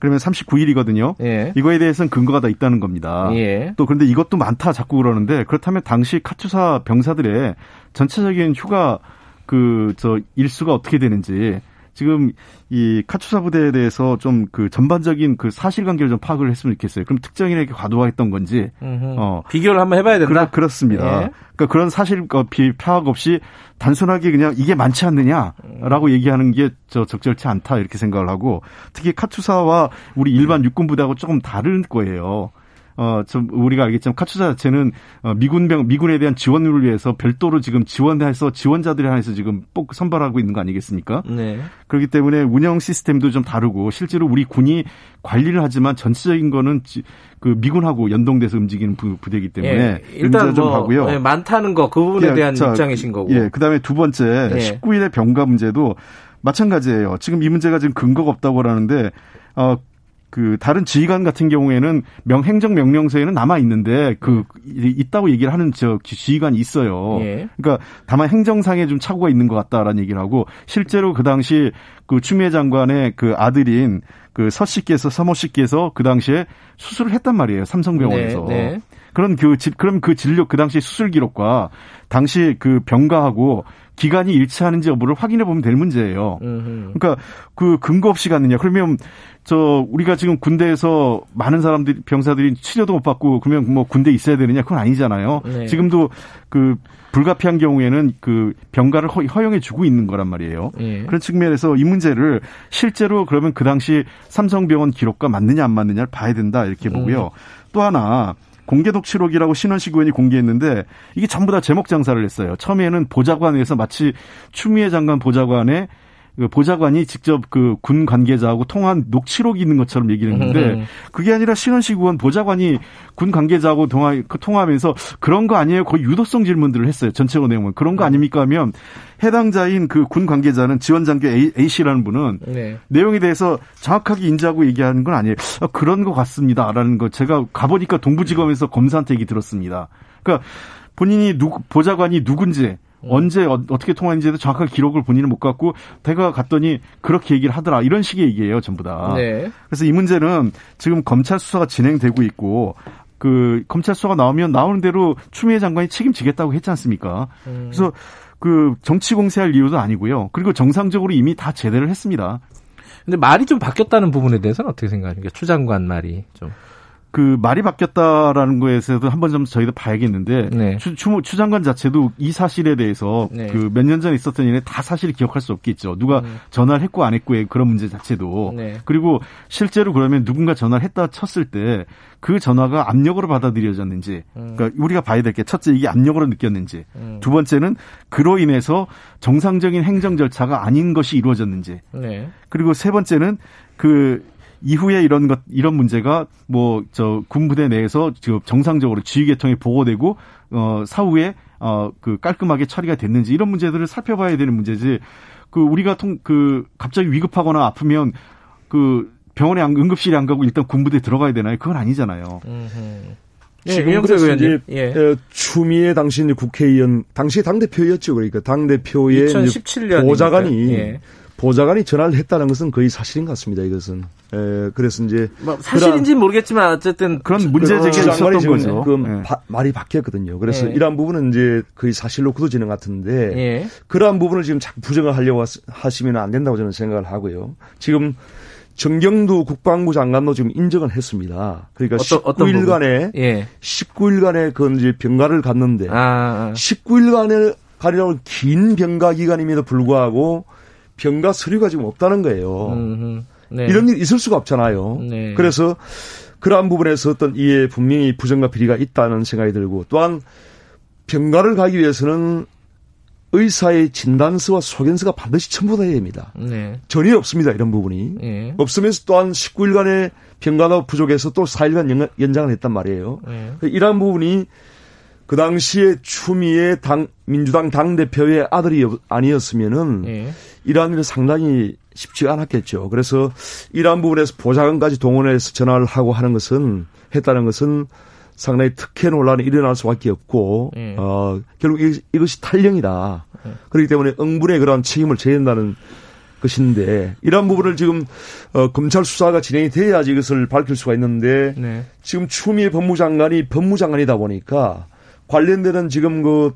그러면 39일이거든요. 예. 이거에 대해서는 근거가 다 있다는 겁니다. 예. 또 그런데 이것도 많다 자꾸 그러는데 그렇다면 당시 카투사 병사들의 전체적인 휴가 그 저 일수가 어떻게 되는지 지금 이 카투사 부대에 대해서 좀 그 전반적인 그 사실관계를 좀 파악을 했으면 좋겠어요. 그럼 특정인에게 과도했던 건지 어 비교를 한번 해봐야 된다. 그렇, 습니다 예. 그러니까 그런 사실 어, 파악 없이 단순하게 그냥 이게 많지 않느냐라고 음. 얘기하는 게 저 적절치 않다 이렇게 생각을 하고 특히 카투사와 우리 일반 육군 부대하고 조금 다른 거예요. 어, 좀 우리가 알겠지만 카투사 자체는 어, 미군병 미군에 대한 지원을 위해서 별도로 지금 지원해서 지원자들이 한해서 지금 꼭 선발하고 있는 거 아니겠습니까? 네. 그렇기 때문에 운영 시스템도 좀 다르고 실제로 우리 군이 관리를 하지만 전체적인 거는 지, 그 미군하고 연동돼서 움직이는 부, 대이기 때문에 예, 일단 좀 뭐, 하고요. 예, 많다는 거 그 부분에 예, 대한 자, 입장이신 거고. 예, 그다음에 두 번째 예. 19일의 병가 문제도 마찬가지예요. 지금 이 문제가 지금 근거가 없다고 하는데 어 그 다른 지휘관 같은 경우에는 명 행정 명령서에는 남아 있는데 그 있다고 얘기를 하는 저 지휘관이 있어요. 예. 그러니까 다만 행정상에 좀 착오가 있는 것 같다라는 얘기를 하고 실제로 그 당시 그 추미애 장관의 그 아들인 그 서 씨께서 서모 씨께서 그 당시에 수술을 했단 말이에요 삼성병원에서. 네, 네. 그런 그 그럼 그 진료 그 당시 수술 기록과 당시 그 병가하고 기간이 일치하는지 여부를 확인해 보면 될 문제예요. 그러니까 그 근거 없이 갔느냐. 그러면 저 우리가 지금 군대에서 많은 사람들이 병사들이 치료도 못 받고 그러면 뭐 군대 에 있어야 되느냐 그건 아니잖아요. 네. 지금도 그 불가피한 경우에는 그 병가를 허용해 주고 있는 거란 말이에요. 네. 그런 측면에서 이 문제를 실제로 그러면 그 당시 삼성병원 기록과 맞느냐 안 맞느냐를 봐야 된다 이렇게 보고요. 음. 또 하나 공개 독취록이라고 신원식 의원이 공개했는데 이게 전부 다 제목 장사를 했어요. 처음에는 보좌관에서 마치 추미애 장관 보좌관의 그 보좌관이 직접 그 군 관계자하고 통한 녹취록이 있는 것처럼 얘기를 했는데 음. 그게 아니라 신원식 의원 보좌관이 군 관계자하고 통화, 그 통화하면서 그런 거 아니에요? 거의 유도성 질문들을 했어요. 전체적으로 내용은. 그런 거 음. 아닙니까 하면 해당자인 그 군 관계자는 지원장교 A, 씨라는 분은 네. 내용에 대해서 정확하게 인지하고 얘기하는 건 아니에요. 아, 그런 것 같습니다 라는 거 제가 가보니까 동부지검에서 검사한테 얘기 들었습니다. 그러니까 본인이 누 보좌관이 누군지 음. 언제 어, 떻게 통화했는지도 정확한 기록을 본인은 못 갖고 대가 갔더니 그렇게 얘기를 하더라 이런 식의 얘기예요 전부 다. 네. 그래서 이 문제는 지금 검찰 수사가 진행되고 있고 그 검찰 수사가 나오면 나오는 대로 추미애 장관이 책임지겠다고 했지 않습니까? 음. 그래서 그 정치 공세할 이유도 아니고요. 그리고 정상적으로 이미 다 제대를 했습니다. 근데 말이 좀 바뀌었다는 부분에 대해서는 어떻게 생각하십니까? 추 장관 말이 좀. 그 말이 바뀌었다라는 거에서도 한 번 좀 저희도 봐야겠는데 네. 추, 추, 추 장관 자체도 이 사실에 대해서 네. 그몇 년 전에 있었던 일에 다 사실을 기억할 수 없겠죠. 누가 음. 전화를 했고 안 했고의 그런 문제 자체도 네. 그리고 실제로 그러면 누군가 전화를 했다 쳤을 때 그 전화가 압력으로 받아들여졌는지 음. 그러니까 우리가 봐야 될 게 첫째 이게 압력으로 느꼈는지 음. 두 번째는 그로 인해서 정상적인 행정 절차가 아닌 것이 이루어졌는지 네. 그리고 세 번째는 그 이후에 이런 것 이런 문제가 뭐 저 군부대 내에서 지금 정상적으로 지휘 계통에 보고되고 어 사후에 어 그 깔끔하게 처리가 됐는지 이런 문제들을 살펴봐야 되는 문제지. 그 우리가 통 그 갑자기 위급하거나 아프면 그 병원에 안, 응급실에 안 가고 일단 군부대 들어가야 되나요? 그건 아니잖아요. 예, 지금 그래서 이제 예. 어, 추미애 당시 국회의원 당시 당 대표였죠. 그러니까 당 대표의 2017년 보좌관이 예. 보좌관이 전화를 했다는 것은 거의 사실인 것 같습니다. 이것은. 에, 그래서 이제 뭐 사실인지 모르겠지만 어쨌든 그런 문제 제기가 있었던 거죠. 그 네. 바, 말이 바뀌었거든요. 그래서 네. 이러한 부분은 이제 거의 사실로 굳어지는 것 같은데 네. 그러한 부분을 지금 자꾸 부정을 하려고 하시면 안 된다고 저는 생각을 하고요. 지금 정경두 국방부 장관도 지금 인정을 했습니다. 그러니까 어떤, 19일간의 예. 19일간의 그 이제 병가를 갔는데 아, 아. 19일간의 가리라고 긴 병가 기간임에도 불구하고 병가 서류가 지금 없다는 거예요. 네. 이런 일이 있을 수가 없잖아요. 네. 그래서 그러한 부분에서 어떤 이에 분명히 부정과 비리가 있다는 생각이 들고 또한 병가를 가기 위해서는 의사의 진단서와 소견서가 반드시 첨부돼야 됩니다. 네. 전혀 없습니다. 이런 부분이. 네. 없으면서 또한 19일간의 병가가 부족해서 또 4일간 연장을 했단 말이에요. 네. 이러한 부분이 그 당시에 추미애 당 민주당 당 대표의 아들이 아니었으면은 네. 이러한 일은 상당히 쉽지가 않았겠죠. 그래서 이러한 부분에서 보좌관까지 동원해서 전화를 하고 하는 것은 했다는 것은 상당히 특혜 논란이 일어날 수밖에 없고 네. 어 결국 이, 이것이 탈령이다. 네. 그렇기 때문에 응분의 그러한 책임을 져야 한다는 것인데 이러한 부분을 지금 어, 검찰 수사가 진행이 돼야지 이것을 밝힐 수가 있는데 네. 지금 추미애 법무장관이 법무장관이다 보니까 관련되는 지금 그,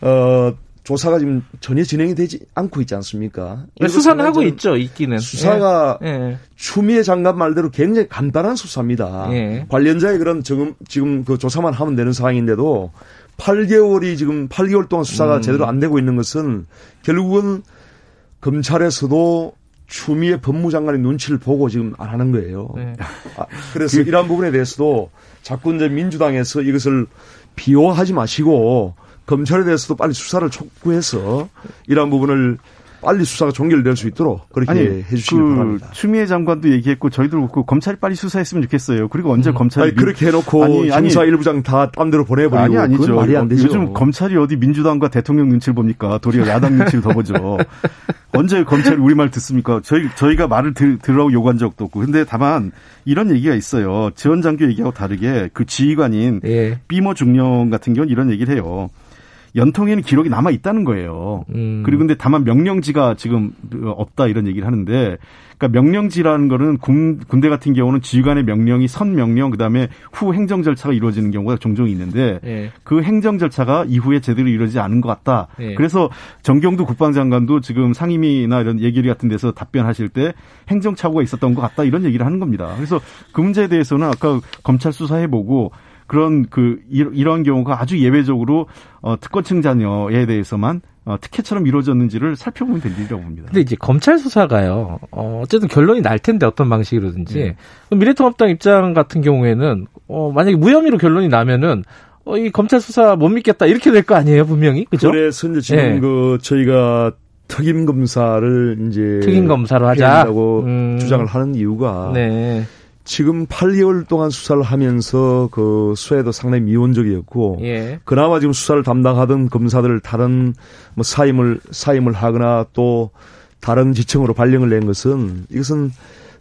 어, 조사가 지금 전혀 진행이 되지 않고 있지 않습니까? 네, 수사는 하고 있죠, 있기는. 수사가 예. 예. 추미애 장관 말대로 굉장히 간단한 수사입니다. 예. 관련자의 그런 지금, 지금 그 조사만 하면 되는 상황인데도 8개월이 지금 8개월 동안 수사가 음. 제대로 안 되고 있는 것은 결국은 검찰에서도 추미애 법무장관의 눈치를 보고 지금 안 하는 거예요. 네. 아, 그래서 그, 이러한 부분에 대해서도 자꾸 이제 민주당에서 이것을 비호하지 마시고 검찰에 대해서도 빨리 수사를 촉구해서 이러한 부분을 빨리 수사가 종결될 수 있도록 그렇게 아니, 해주시기 그 바랍니다. 추미애 장관도 얘기했고 저희도 그렇고 검찰이 빨리 수사했으면 좋겠어요. 그리고 언제 음. 검찰이 아니, 그렇게 해놓고 아니, 형사 일부장 다 딴 데로 보내버리고 아니 아니죠. 말이 안 되죠. 요즘 검찰이 어디 민주당과 대통령 눈치를 봅니까? 도리어 야당 눈치를 더 보죠. (laughs) 언제 검찰이 우리 말 듣습니까? 저희 저희가 말을 들, 들으라고 요구한 적도 없고. 근데 다만 이런 얘기가 있어요. 지원 장교 얘기하고 다르게 그 지휘관인 예. 삐머 중령 같은 경우는 이런 얘기를 해요. 연통에는 기록이 남아 있다는 거예요. 음. 그리고 근데 다만 명령지가 지금 없다 이런 얘기를 하는데 그러니까 명령지라는 거는 군, 군대 같은 경우는 지휘관의 명령이 선 명령 그다음에 후 행정 절차가 이루어지는 경우가 종종 있는데 예. 그 행정 절차가 이후에 제대로 이루어지지 않은 것 같다. 예. 그래서 정경두 국방장관도 지금 상임위나 이런 얘기를 같은 데서 답변하실 때 행정 착오가 있었던 것 같다 이런 얘기를 하는 겁니다. 그래서 그 문제에 대해서는 아까 검찰 수사해보고 그런 그 이런 경우가 아주 예외적으로 어, 특권층 자녀에 대해서만 어, 특혜처럼 이루어졌는지를 살펴보면 될 일이라고 봅니다. 근데 이제 검찰 수사가요. 어, 어쨌든 결론이 날 텐데 어떤 방식이로든지 네. 미래통합당 입장 같은 경우에는 어, 만약에 무혐의로 결론이 나면은 어, 이 검찰 수사 못 믿겠다 이렇게 될 거 아니에요 분명히 그죠? 그래서 이제 지금 네. 그 저희가 특임 검사를 이제 특임 검사로 하자고 음. 주장을 하는 이유가 네. 지금 8개월 동안 수사를 하면서 그 수사에도 상당히 미온적이었고 예. 그나마 지금 수사를 담당하던 검사들 다른 뭐 사임을 사임을 하거나 또 다른 지청으로 발령을 낸 것은 이것은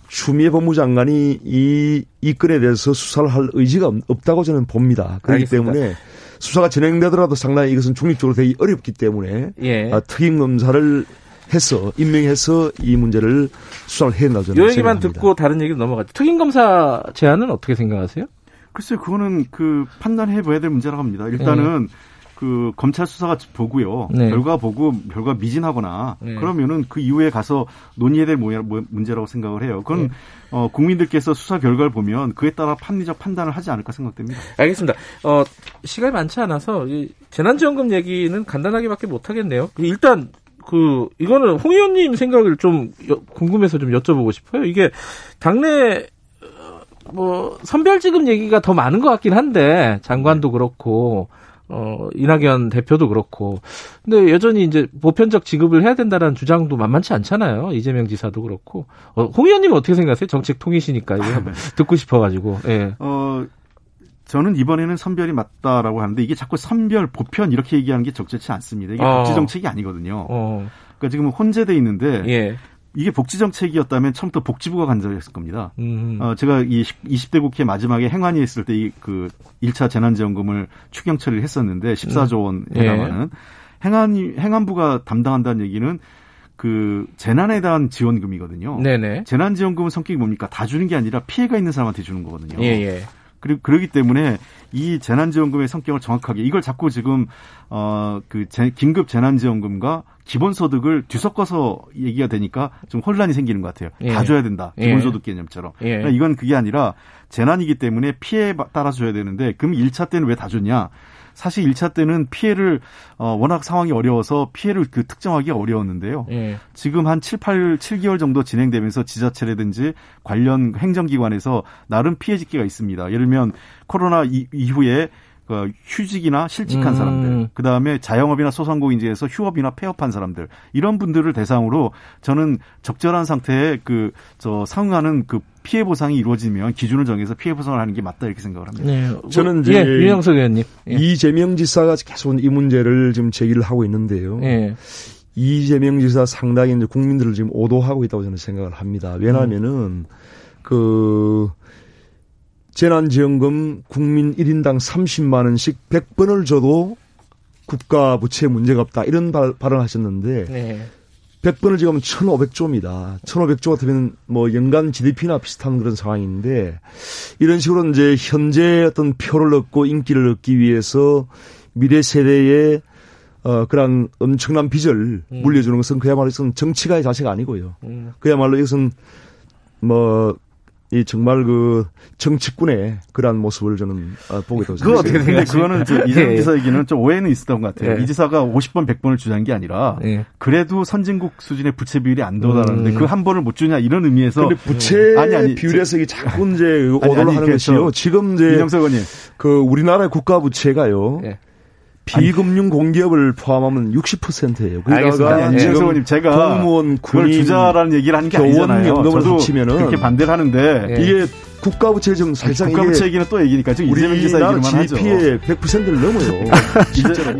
추미애 법무장관이 이, 이 건에 대해서 수사를 할 의지가 없다고 저는 봅니다. 그렇기 알겠습니다. 때문에 수사가 진행되더라도 상당히 이것은 중립적으로 되기 어렵기 때문에 예. 아, 특임 검사를 해서 임명해서 이 문제를 수사를 해야 된다고 저는 요 얘기만 듣고 다른 얘기로 넘어가죠. 특임 검사 제안은 어떻게 생각하세요? 글쎄요, 그거는 그 판단해 봐야 될 문제라고 합니다. 일단은 네. 그 검찰 수사가 보고요. 네. 결과 보고 결과 미진하거나 네. 그러면은 그 이후에 가서 논의해야 될 문제라고 생각을 해요. 그건 네. 어, 국민들께서 수사 결과를 보면 그에 따라 판리적 판단을 하지 않을까 생각됩니다. 알겠습니다. 어, 시간이 많지 않아서 이 재난지원금 얘기는 간단하게밖에 못 하겠네요. 일단 그 이거는 홍 의원님 생각을 좀 궁금해서 좀 여쭤보고 싶어요. 이게 당내 어, 뭐 선별지급 얘기가 더 많은 것 같긴 한데 장관도 그렇고 어 이낙연 대표도 그렇고. 근데 여전히 이제 보편적 지급을 해야 된다라는 주장도 만만치 않잖아요. 이재명 지사도 그렇고. 어, 홍 의원님은 어떻게 생각하세요? 정책 통이시니까 이거 한번 듣고 싶어가지고. 예. 어 저는 이번에는 선별이 맞다라고 하는데 이게 자꾸 선별 보편 이렇게 얘기하는 게 적절치 않습니다. 이게 어. 복지 정책이 아니거든요. 어. 그러니까 지금 혼재돼 있는데 예. 이게 복지 정책이었다면 처음부터 복지부가 간절했을 겁니다. 음. 어, 제가 이 20대 국회 마지막에 행안위 했을 때 이그 1차 재난지원금을 추경 처리를 했었는데 14조 원 음. 해당하는 예. 행안위 행안부가 담당한다는 얘기는 그 재난에 대한 지원금이거든요. 네네. 재난지원금은 성격이 뭡니까? 다 주는 게 아니라 피해가 있는 사람한테 주는 거거든요. 예, 예. 그리고 그러기 때문에 이 재난지원금의 성격을 정확하게 이걸 자꾸 지금 어그 긴급 재난지원금과 기본소득을 뒤섞어서 얘기가 되니까 좀 혼란이 생기는 것 같아요. 예. 다 줘야 된다. 예. 기본소득 개념처럼. 예. 그러니까 이건 그게 아니라 재난이기 때문에 피해에 따라 줘야 되는데 그럼 1차 때는 왜 다 줬냐? 사실 1차 때는 피해를 어 워낙 상황이 어려워서 피해를 그 특정하기가 어려웠는데요. 예. 지금 한 7, 8, 7개월 정도 진행되면서 지자체라든지 관련 행정기관에서 나름 피해 짓기가 있습니다. 예를 들면 코로나 이, 이후에 그 휴직이나 실직한 음. 사람들, 그 다음에 자영업이나 소상공인지에서 휴업이나 폐업한 사람들 이런 분들을 대상으로 저는 적절한 상태에 그 저 상응하는 그 피해 보상이 이루어지면 기준을 정해서 피해 보상을 하는 게 맞다 이렇게 생각을 합니다. 네. 저는 이제 예, 유영석 의원님 예. 이재명 지사가 계속 이 문제를 지금 제기를 하고 있는데요. 예. 이재명 지사 상당히 이제 국민들을 지금 오도하고 있다고 저는 생각을 합니다. 왜냐하면은 음. 그 재난지원금 국민 1인당 30만 원씩 100번을 줘도 국가 부채 문제가 없다 이런 발, 발언을 하셨는데 네. 100번을 지금 1,500조입니다. 1,500조 같으면 뭐 연간 GDP나 비슷한 그런 상황인데 이런 식으로 이제 현재 어떤 표를 얻고 인기를 얻기 위해서 미래 세대에 어, 그런 엄청난 빚을 음. 물려주는 것은 그야말로 이것은 정치가의 자세가 아니고요. 음. 그야말로 이것은 뭐, 이 정말 그 정치꾼의 그러한 모습을 저는 어, 보게 되었습니다. 그 어떻게 생각하세요? 그거는 저 이재명 (laughs) 예. 지사 얘기는 좀 오해는 있었던 것 같아요. 예. 이 지사가 50번 100번을 주장한 게 아니라 예. 그래도 선진국 수준의 부채 비율이 안 도달하는데 음. 그한 번을 못 주냐 이런 의미에서 근데 부채 아니, 아니, 비율에서 이게 자꾸 이제 오도를 하는 것이요. 지금 이제 이명석 의원님 그 우리나라의 국가 부채가요. 예. 비금융 공기업을 포함하면 60%예요. 그러니까 지금 제가 공무원 군인 주자라는 얘기를 하는 게 아니잖아요. 저도 합치면은 그렇게 반대를 하는데 예. 이게 국가 부채 좀 살짝 국가 부채 얘기는 또 얘기니까 지금 이재명 지사 얘기만 하죠. GDP의 100%를 넘어요. (laughs) 진짜로.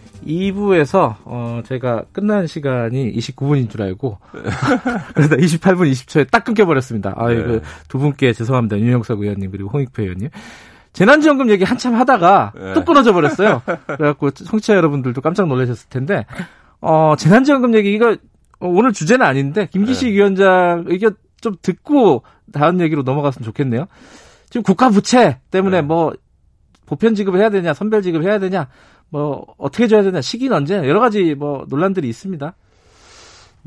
2부에서 어 제가 끝난 시간이 29분인 줄 알고 (laughs) 그래서 28분 20초에 딱 끊겨버렸습니다. 아, 이거 네. 두 분께 죄송합니다. 윤영석 의원님 그리고 홍익표 의원님. 재난지원금 얘기 한참 하다가 네. 또 끊어져 버렸어요. 그래갖고 청취자 여러분들도 깜짝 놀라셨을 텐데 어 재난지원금 얘기 이거 오늘 주제는 아닌데 김기식 네. 위원장 의견 좀 듣고 다음 얘기로 넘어갔으면 좋겠네요. 지금 국가 부채 때문에 네. 뭐 보편 지급을 해야 되냐, 선별 지급을 해야 되냐, 뭐 어떻게 줘야 되냐, 시기는 언제 여러 가지 뭐 논란들이 있습니다.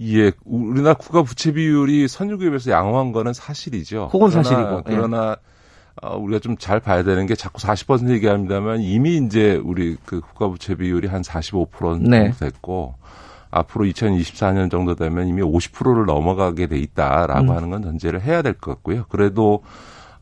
예, 우리나라 국가 부채 비율이 선진국에 비해서 양호한 거는 사실이죠. 그건 사실이고. 그러나 예. 어, 우리가 좀 잘 봐야 되는 게 자꾸 40% 얘기합니다만 이미 이제 우리 그 국가 부채 비율이 한 45% 정도 네. 됐고 앞으로 2024년 정도 되면 이미 50%를 넘어가게 돼 있다라고 음. 하는 건 전제를 해야 될 것 같고요. 그래도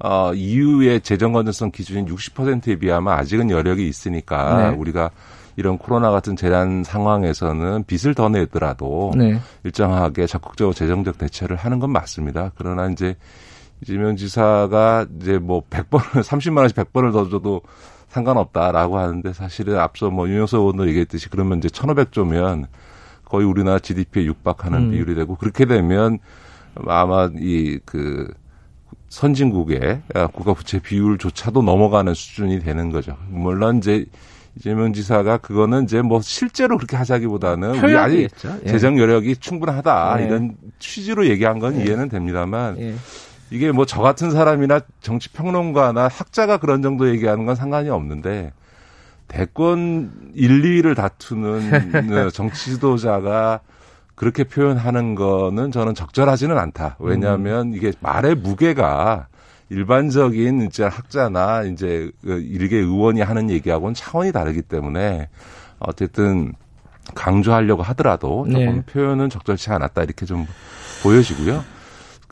어, EU의 재정 건전성 기준인 60%에 비하면 아직은 여력이 있으니까 네. 우리가 이런 코로나 같은 재난 상황에서는 빚을 더 내더라도 네. 일정하게 적극적으로 재정적 대처를 하는 건 맞습니다. 그러나 이제 이재명 지사가 이제 뭐 100번, 30만 (laughs) 원씩 100번을 더 줘도 상관없다라고 하는데 사실은 앞서 뭐 윤영석 의원도 얘기했듯이 그러면 이제 1,500조면 거의 우리나라 GDP에 육박하는 음. 비율이 되고 그렇게 되면 아마 이 그 선진국의 국가 부채 비율조차도 넘어가는 수준이 되는 거죠. 물론 이제 이재명 지사가 그거는 이제 뭐 실제로 그렇게 하자기보다는 우리 아직 예. 재정 여력이 충분하다 예. 이런 취지로 얘기한 건 예. 이해는 됩니다만 예. 이게 뭐 저 같은 사람이나 정치 평론가나 학자가 그런 정도 얘기하는 건 상관이 없는데 대권 1, 2위를 다투는 (laughs) 그 정치 지도자가 그렇게 표현하는 거는 저는 적절하지는 않다. 왜냐하면 음. 이게 말의 무게가 일반적인 이제 학자나 이제 그 일개 의원이 하는 얘기하고는 차원이 다르기 때문에 어쨌든 강조하려고 하더라도 조금 네. 표현은 적절치 않았다 이렇게 좀 보여지고요.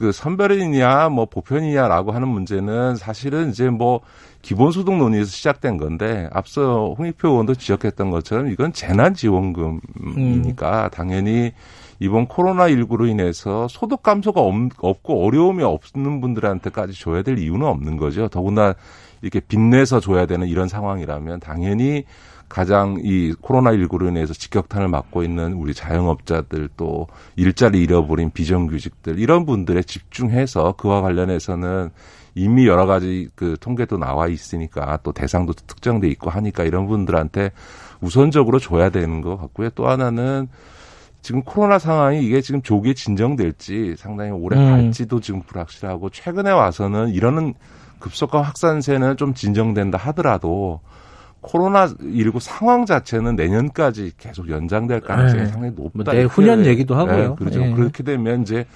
그 선별이냐 뭐 보편이냐라고 하는 문제는 사실은 이제 뭐 기본소득 논의에서 시작된 건데 앞서 홍익표 의원도 지적했던 것처럼 이건 재난지원금이니까 음. 당연히 이번 코로나19로 인해서 소득 감소가 없고 어려움이 없는 분들한테까지 줘야 될 이유는 없는 거죠. 더구나 이렇게 빚내서 줘야 되는 이런 상황이라면 당연히 가장 이 코로나19로 인해서 직격탄을 맞고 있는 우리 자영업자들 또 일자리 잃어버린 비정규직들 이런 분들에 집중해서 그와 관련해서는 이미 여러 가지 그 통계도 나와 있으니까 또 대상도 특정돼 있고 하니까 이런 분들한테 우선적으로 줘야 되는 것 같고요. 또 하나는 지금 코로나 상황이 이게 지금 조기에 진정될지 상당히 오래 음. 갈지도 지금 불확실하고 최근에 와서는 이러는 급속한 확산세는 좀 진정된다 하더라도 코로나19 상황 자체는 내년까지 계속 연장될 가능성이 네. 상당히 높다. 뭐 내후년 얘기도 하고요. 네, 그렇죠. 네. 그렇게 되면 이제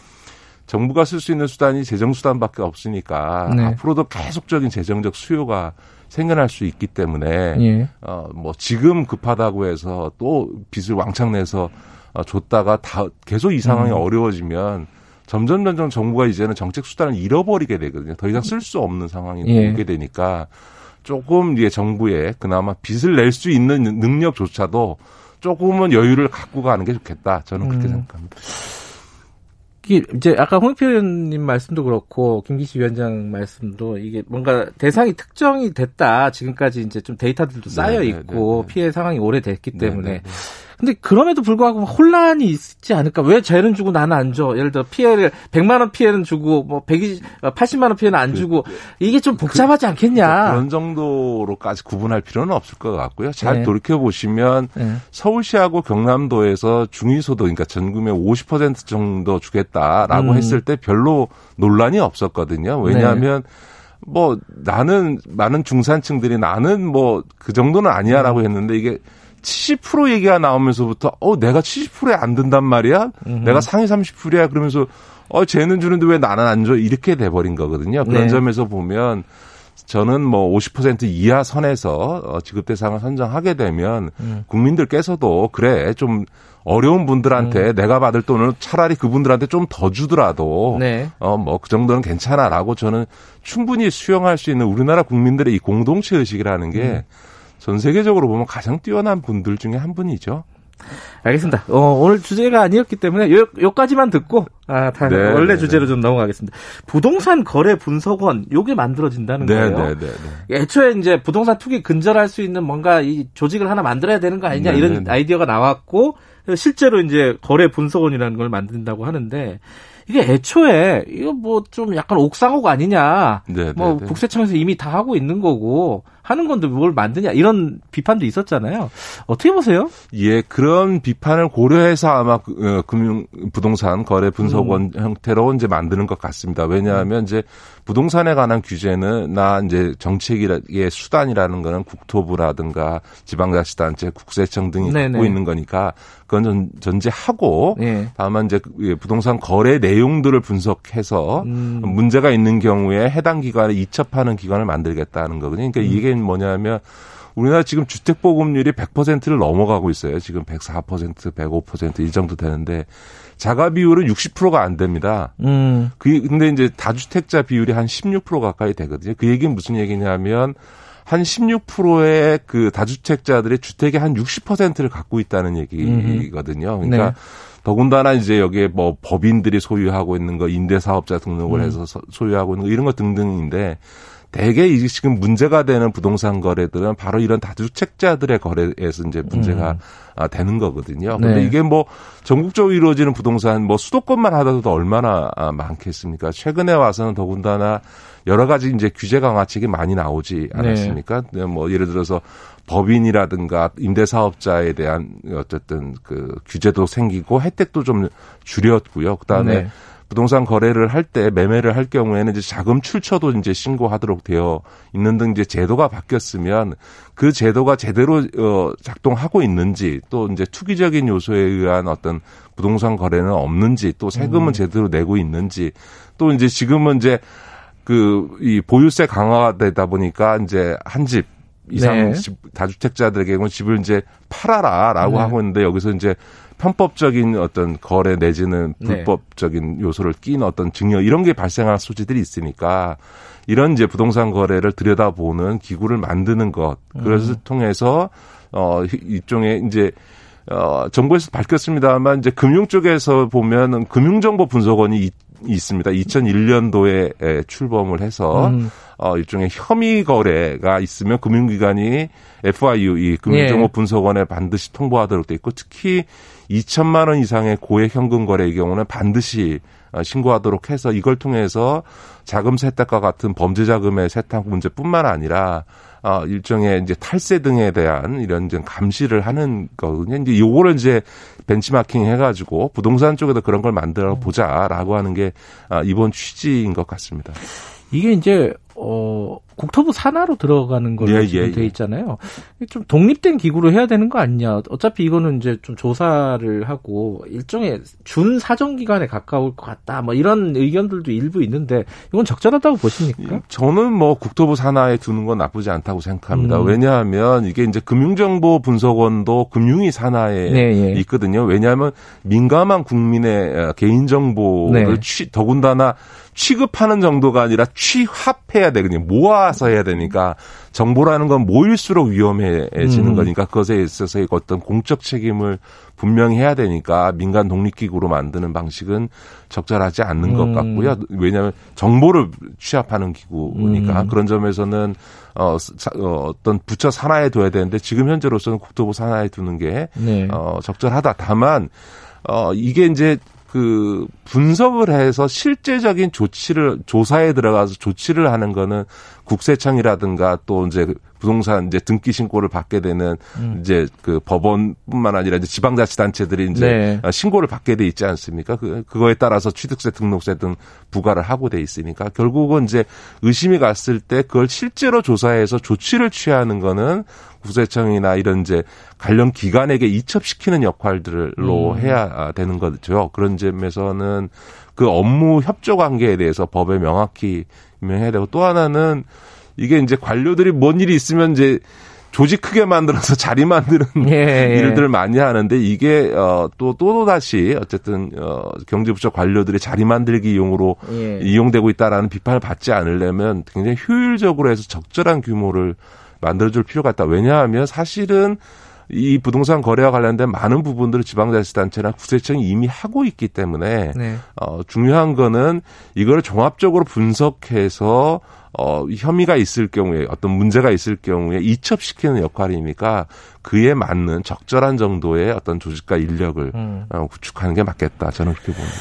정부가 쓸 수 있는 수단이 재정 수단밖에 없으니까 네. 앞으로도 계속적인 재정적 수요가 생겨날 수 있기 때문에 예. 어뭐 지금 급하다고 해서 또 빚을 왕창 내서 어, 줬다가 다 계속 이 상황이 음. 어려워지면 점점 점점 정부가 이제는 정책 수단을 잃어버리게 되거든요. 더 이상 쓸 수 없는 상황이 예. 오게 되니까 조금 이제 정부에 그나마 빚을 낼 수 있는 능력조차도 조금은 여유를 갖고 가는 게 좋겠다. 저는 그렇게 음. 생각합니다. 이제 아까 홍익표 의원님 말씀도 그렇고 김기식 위원장 말씀도 이게 뭔가 대상이 특정이 됐다 지금까지 이제 좀 데이터들도 쌓여 네, 네, 있고 네, 네, 피해 상황이 오래됐기 네, 때문에 네, 근데 그럼에도 불구하고 혼란이 있지 않을까? 왜 쟤는 주고 나는 안 줘? 예를 들어 피해를 100만 원 피해는 주고 뭐 120, 80만 원 피해는 안 그, 주고 이게 좀 복잡하지 않겠냐? 그러니까 그런 정도로까지 구분할 필요는 없을 것 같고요. 잘 네. 돌이켜 보시면 네. 서울시하고 경남도에서 중위소득 그러니까 전금의 50% 정도 주겠다라고 음. 했을 때 별로 논란이 없었거든요. 왜냐하면 네. 뭐 나는 많은 중산층들이 나는 뭐 그 정도는 아니야라고 음. 했는데 이게 70% 얘기가 나오면서부터 어 내가 70%에 안 든단 말이야. 음흠. 내가 상위 30%야 그러면서 어 쟤는 주는데 왜 나는 안 줘? 이렇게 돼 버린 거거든요. 그런 네. 점에서 보면 저는 뭐 50% 이하 선에서 어, 지급 대상을 선정하게 되면 음. 국민들께서도 그래 좀 어려운 분들한테 음. 내가 받을 돈을 차라리 그분들한테 좀 더 주더라도 네. 어뭐 그 정도는 괜찮아라고 저는 충분히 수용할 수 있는 우리나라 국민들의 이 공동체 의식이라는 게 전 음. 세계적으로 보면 가장 뛰어난 분들 중에 한 분이죠. 알겠습니다. 어, 오늘 주제가 아니었기 때문에 요, 요까지만 듣고 아, 다 네, 원래 네, 주제로 네. 좀 넘어가겠습니다. 부동산 거래 분석원 요게 만들어진다는 네, 거예요. 네, 네, 네, 애초에 이제 부동산 투기 근절할 수 있는 뭔가 이 조직을 하나 만들어야 되는 거 아니냐 이런 아이디어가 나왔고 실제로 이제 거래 분석원이라는 걸 만든다고 하는데 이게 애초에 이거 뭐 좀 약간 옥상호가 아니냐. 네, 뭐 네, 국세청에서 이미 다 하고 있는 거고 하는 건데 뭘 만드냐 이런 비판도 있었잖아요. 어떻게 보세요? 예, 그런 비판을 고려해서 아마 그, 어, 금융 부동산 거래 분석원 음. 형태로 이제 만드는 것 같습니다. 왜냐하면 음. 이제 부동산에 관한 규제는 나 이제 정책의 수단이라는 거는 국토부라든가 지방자치단체, 국세청 등이 네네. 갖고 있는 거니까 그건 전, 제하고 네. 다만 이제 그, 부동산 거래 내용들을 분석해서 음. 문제가 있는 경우에 해당 기관에 이첩하는 기관을 만들겠다는 거거든요. 그러니까 음. 이게 뭐냐면 우리나라 지금 주택 보급률이 100%를 넘어가고 있어요. 지금 104%, 105%이 정도 되는데 자가 비율은 60%가 안 됩니다. 음. 그 근데 이제 다주택자 비율이 한 16% 가까이 되거든요. 그 얘기는 무슨 얘기냐면 한 16%의 그 다주택자들의 주택의 한 60%를 갖고 있다는 얘기거든요. 그러니까 네. 더군다나 이제 여기에 뭐 법인들이 소유하고 있는 거 임대사업자 등록을 음. 해서 소유하고 있는 거 이런 거 등등인데 대개 이 지금 문제가 되는 부동산 거래들은 바로 이런 다주택자들의 거래에서 이제 문제가 음. 아, 되는 거거든요. 근데 네. 이게 뭐 전국적으로 이루어지는 부동산 뭐 수도권만 하더라도 얼마나 아, 많겠습니까? 최근에 와서는 더군다나 여러 가지 이제 규제 강화책이 많이 나오지 네. 않았습니까? 네. 뭐 예를 들어서 법인이라든가 임대사업자에 대한 어쨌든 그 규제도 생기고 혜택도 좀 줄였고요. 그다음에 네. 부동산 거래를 할 때 매매를 할 경우에는 이제 자금 출처도 이제 신고하도록 되어 있는 등 이제 제도가 바뀌었으면 그 제도가 제대로 어 작동하고 있는지 또 이제 투기적인 요소에 의한 어떤 부동산 거래는 없는지 또 세금은 음. 제대로 내고 있는지 또 이제 지금은 이제 그 이 보유세 강화가 되다 보니까 이제 한집 이상 네. 다주택자들에게 는 집을 이제 팔아라라고 네. 하고 있는데 여기서 이제 편법적인 어떤 거래 내지는 네. 불법적인 요소를 낀 어떤 증여 이런 게 발생할 소지들이 있으니까 이런 이제 부동산 거래를 들여다보는 기구를 만드는 것 그것을 음. 통해서 어 이쪽에 이제 어 정부에서 밝혔습니다만 이제 금융 쪽에서 보면 금융정보 분석원이 있, 있습니다. 2001년도에 출범을 해서 음. 어 일종의 혐의 거래가 있으면 금융기관이 FIU 이 금융정보 예. 분석원에 반드시 통보하도록 돼 있고 특히 2천만 원 이상의 고액 현금 거래의 경우는 반드시 어, 신고하도록 해서 이걸 통해서 자금 세탁과 같은 범죄 자금의 세탁 문제뿐만 아니라 어 일종의 이제 탈세 등에 대한 이런 좀 감시를 하는 거거든요. 이제 요거를 이제 벤치마킹 해가지고 부동산 쪽에도 그런 걸 만들어 보자라고 하는 게 아, 이번 취지인 것 같습니다. 이게 이제 어 국토부 산하로 들어가는 걸로 예, 지금 예, 돼 예. 있잖아요. 좀 독립된 기구로 해야 되는 거 아니냐. 어차피 이거는 이제 좀 조사를 하고 일종의 준 사정 기관에 가까울 것 같다. 뭐 이런 의견들도 일부 있는데 이건 적절하다고 보십니까? 저는 뭐 국토부 산하에 두는 건 나쁘지 않다고 생각합니다. 음. 왜냐하면 이게 이제 금융정보 분석원도 금융위 산하에 네, 예. 있거든요. 왜냐하면 민감한 국민의 개인정보를 네. 취, 더군다나 취급하는 정도가 아니라 취합해야 되거든요. 모아 서 해야 되니까 정보라는 건 모일수록 위험해지는 음. 거니까 그것에 있어서의 어떤 공적 책임을 분명히 해야 되니까 민간 독립기구로 만드는 방식은 적절하지 않는 음. 것 같고요. 왜냐하면 정보를 취합하는 기구니까 음. 그런 점에서는 어, 어, 어떤 부처 산하에 둬야 되는데 지금 현재로서는 국토부 산하에 두는 게 네. 어, 적절하다. 다만 어, 이게 이제 그 분석을 해서 실제적인 조치를 조사에 들어가서 조치를 하는 거는 국세청이라든가 또 이제 부동산 이제 등기 신고를 받게 되는 음. 이제 그 법원뿐만 아니라 이제 지방자치단체들이 이제 네. 신고를 받게 돼 있지 않습니까? 그 그거에 따라서 취득세, 등록세 등 부과를 하고 돼 있으니까 결국은 이제 의심이 갔을 때 그걸 실제로 조사해서 조치를 취하는 거는 국세청이나 이런 이제 관련 기관에게 이첩시키는 역할들로 음. 해야 되는 거죠. 그런 점에서는 그 업무 협조 관계에 대해서 법에 명확히 명해야 되고 또 하나는 이게 이제 관료들이 뭔 일이 있으면 이제 조직 크게 만들어서 자리 만드는 (laughs) 예, 예. 일들을 많이 하는데 이게 어또 또 다시 어쨌든 어 경제부처 관료들의 자리 만들기 용으로 예. 이용되고 있다라는 비판을 받지 않으려면 굉장히 효율적으로 해서 적절한 규모를 만들어줄 필요가 있다. 왜냐하면 사실은 이 부동산 거래와 관련된 많은 부분들을 지방자치단체나 구세청이 이미 하고 있기 때문에 네. 어, 중요한 거는 이걸 종합적으로 분석해서 어, 혐의가 있을 경우에 어떤 문제가 있을 경우에 이첩시키는 역할이니까 그에 맞는 적절한 정도의 어떤 조직과 인력을 음. 어, 구축하는 게 맞겠다. 저는 그렇게 봅니다.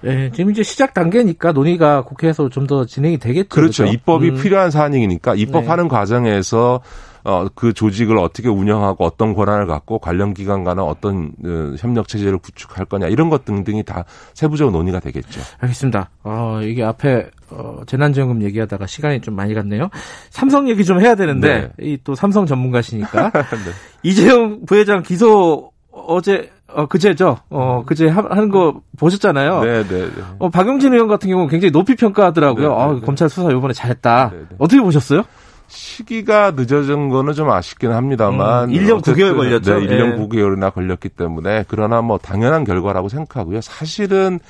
네, 지금 이제 시작 단계니까 논의가 국회에서 좀 더 진행이 되겠죠. 그렇죠. 그렇죠? 입법이 음. 필요한 사안이니까 입법하는 네. 과정에서 어, 그 조직을 어떻게 운영하고 어떤 권한을 갖고 관련 기관 간은 어떤 어, 협력 체제를 구축할 거냐 이런 것 등등이 다 세부적으로 논의가 되겠죠. 알겠습니다. 어, 이게 앞에 어, 재난지원금 얘기하다가 시간이 좀 많이 갔네요. 삼성 얘기 좀 해야 되는데 네. 이또 삼성 전문가시니까 (laughs) 네. 이재용 부회장 기소 어제 어 그제죠. 어 그제 하는 거 보셨잖아요. 네, 네, 네. 어 박용진 의원 같은 경우는 굉장히 높이 평가하더라고요. 네, 네, 아, 네. 검찰 수사 이번에 잘했다. 네, 네. 어떻게 보셨어요? 시기가 늦어진 거는 좀 아쉽긴 합니다만. 음, 1년 9개월 걸렸죠. 네, 1년 네. 9개월이나 걸렸기 때문에 그러나 뭐 당연한 결과라고 생각하고요. 사실은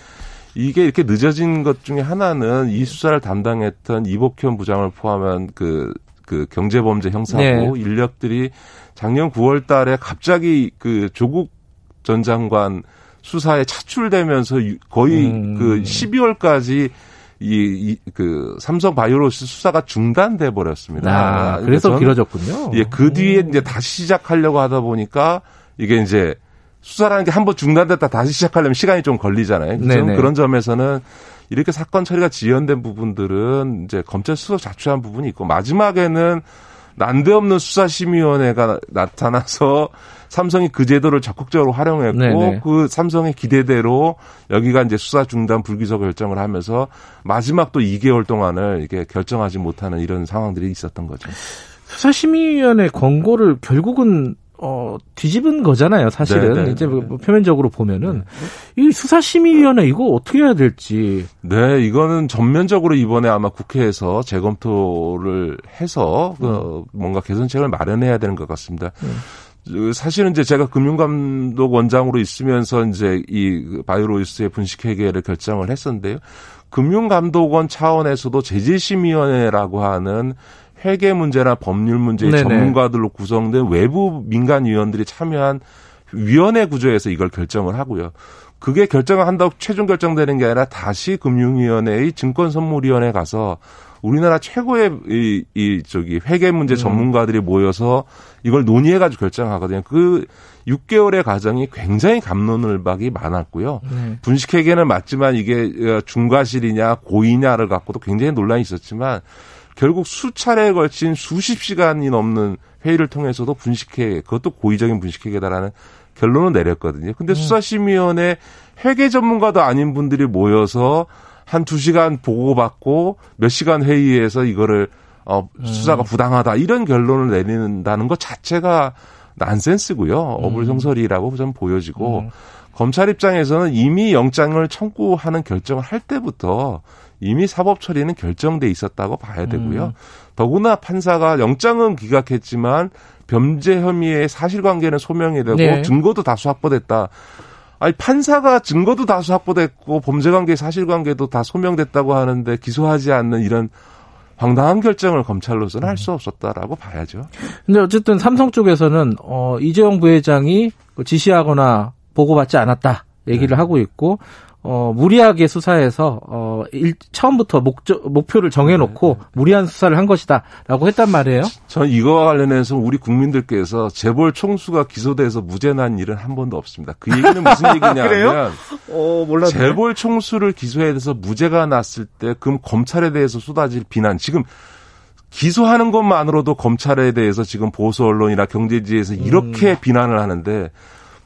이게 이렇게 늦어진 것 중에 하나는 이 수사를 담당했던 이복현 부장을 포함한 그, 그 경제범죄 형사고 네. 인력들이 작년 9월 달에 갑자기 그 조국 전 장관 수사에 차출되면서 거의 음. 그 12월까지 이, 이, 그, 삼성 바이오로스 수사가 중단돼 버렸습니다. 아, 그래서 길어졌군요. 예, 그 뒤에 이제 다시 시작하려고 하다 보니까 이게 이제 수사라는 게 한 번 중단됐다 다시 시작하려면 시간이 좀 걸리잖아요. 그렇죠? 그런 점에서는 이렇게 사건 처리가 지연된 부분들은 이제 검찰 수사 자초한 부분이 있고 마지막에는 난데없는 수사심의위원회가 나타나서 삼성이 그 제도를 적극적으로 활용했고 네네. 그 삼성의 기대대로 여기가 이제 수사 중단 불기소 결정을 하면서 마지막 또 2개월 동안을 이게 결정하지 못하는 이런 상황들이 있었던 거죠. 수사심의위원회 권고를 결국은 어, 뒤집은 거잖아요, 사실은. 네네. 네, 이제 뭐, 뭐 표면적으로 보면은. 네. 이 수사심의위원회 이거 어떻게 해야 될지. 네, 이거는 전면적으로 이번에 아마 국회에서 재검토를 해서, 그 음. 그 뭔가 개선책을 마련해야 되는 것 같습니다. 음. 사실은 이제 제가 금융감독 원장으로 있으면서 이제 이 바이오로이스의 분식 회계를 결정을 했었는데요. 금융감독원 차원에서도 제재심의위원회라고 하는 회계 문제나 법률 문제 의 전문가들로 구성된 외부 민간 위원들이 참여한 위원회 구조에서 이걸 결정을 하고요. 그게 결정을 한다고 최종 결정되는 게 아니라 다시 금융위원회의 증권선물위원회 가서 우리나라 최고의 이, 이 저기 회계 문제 음. 전문가들이 모여서 이걸 논의해가지고 결정하거든요. 그 6개월의 과정이 굉장히 감론을박이 많았고요. 네. 분식회계는 맞지만 이게 어, 중과실이냐 고의냐를 갖고도 굉장히 논란이 있었지만 결국 수차례에 걸친 수십 시간이 넘는 회의를 통해서도 분식회 그것도 고의적인 분식회계다라는 결론을 내렸거든요. 근데 음. 수사심의위원회 회계 전문가도 아닌 분들이 모여서 한 두 시간 보고받고 몇 시간 회의에서 이거를 어, 수사가 음. 부당하다 이런 결론을 내린다는 것 자체가 난센스고요. 어불성설이라고 좀 보여지고 음. 검찰 입장에서는 이미 영장을 청구하는 결정을 할 때부터 이미 사법 처리는 결정돼 있었다고 봐야 되고요. 음. 더구나 판사가 영장은 기각했지만 범죄 혐의의 사실관계는 소명이 되고 네. 증거도 다수 확보됐다. 아니 판사가 증거도 다수 확보됐고 범죄 관계 사실관계도 다 소명됐다고 하는데 기소하지 않는 이런 황당한 결정을 검찰로서는 할수 없었다라고 봐야죠. 근데 어쨌든 삼성 쪽에서는 어 이재용 부회장이 그 지시하거나 보고받지 않았다 얘기를 네. 하고 있고 어, 무리하게 수사해서, 어, 일, 처음부터 목적, 목표를 정해놓고 네. 무리한 수사를 한 것이다. 라고 했단 말이에요. 전 이거와 관련해서 우리 국민들께서 재벌 총수가 기소돼서 무죄 난 일은 한 번도 없습니다. 그 얘기는 무슨 (laughs) 얘기냐면. 어. 재벌 총수를 기소해서 무죄가 났을 때, 그럼 검찰에 대해서 쏟아질 비난. 지금 기소하는 것만으로도 검찰에 대해서 지금 보수 언론이나 경제지에서 이렇게 음. 비난을 하는데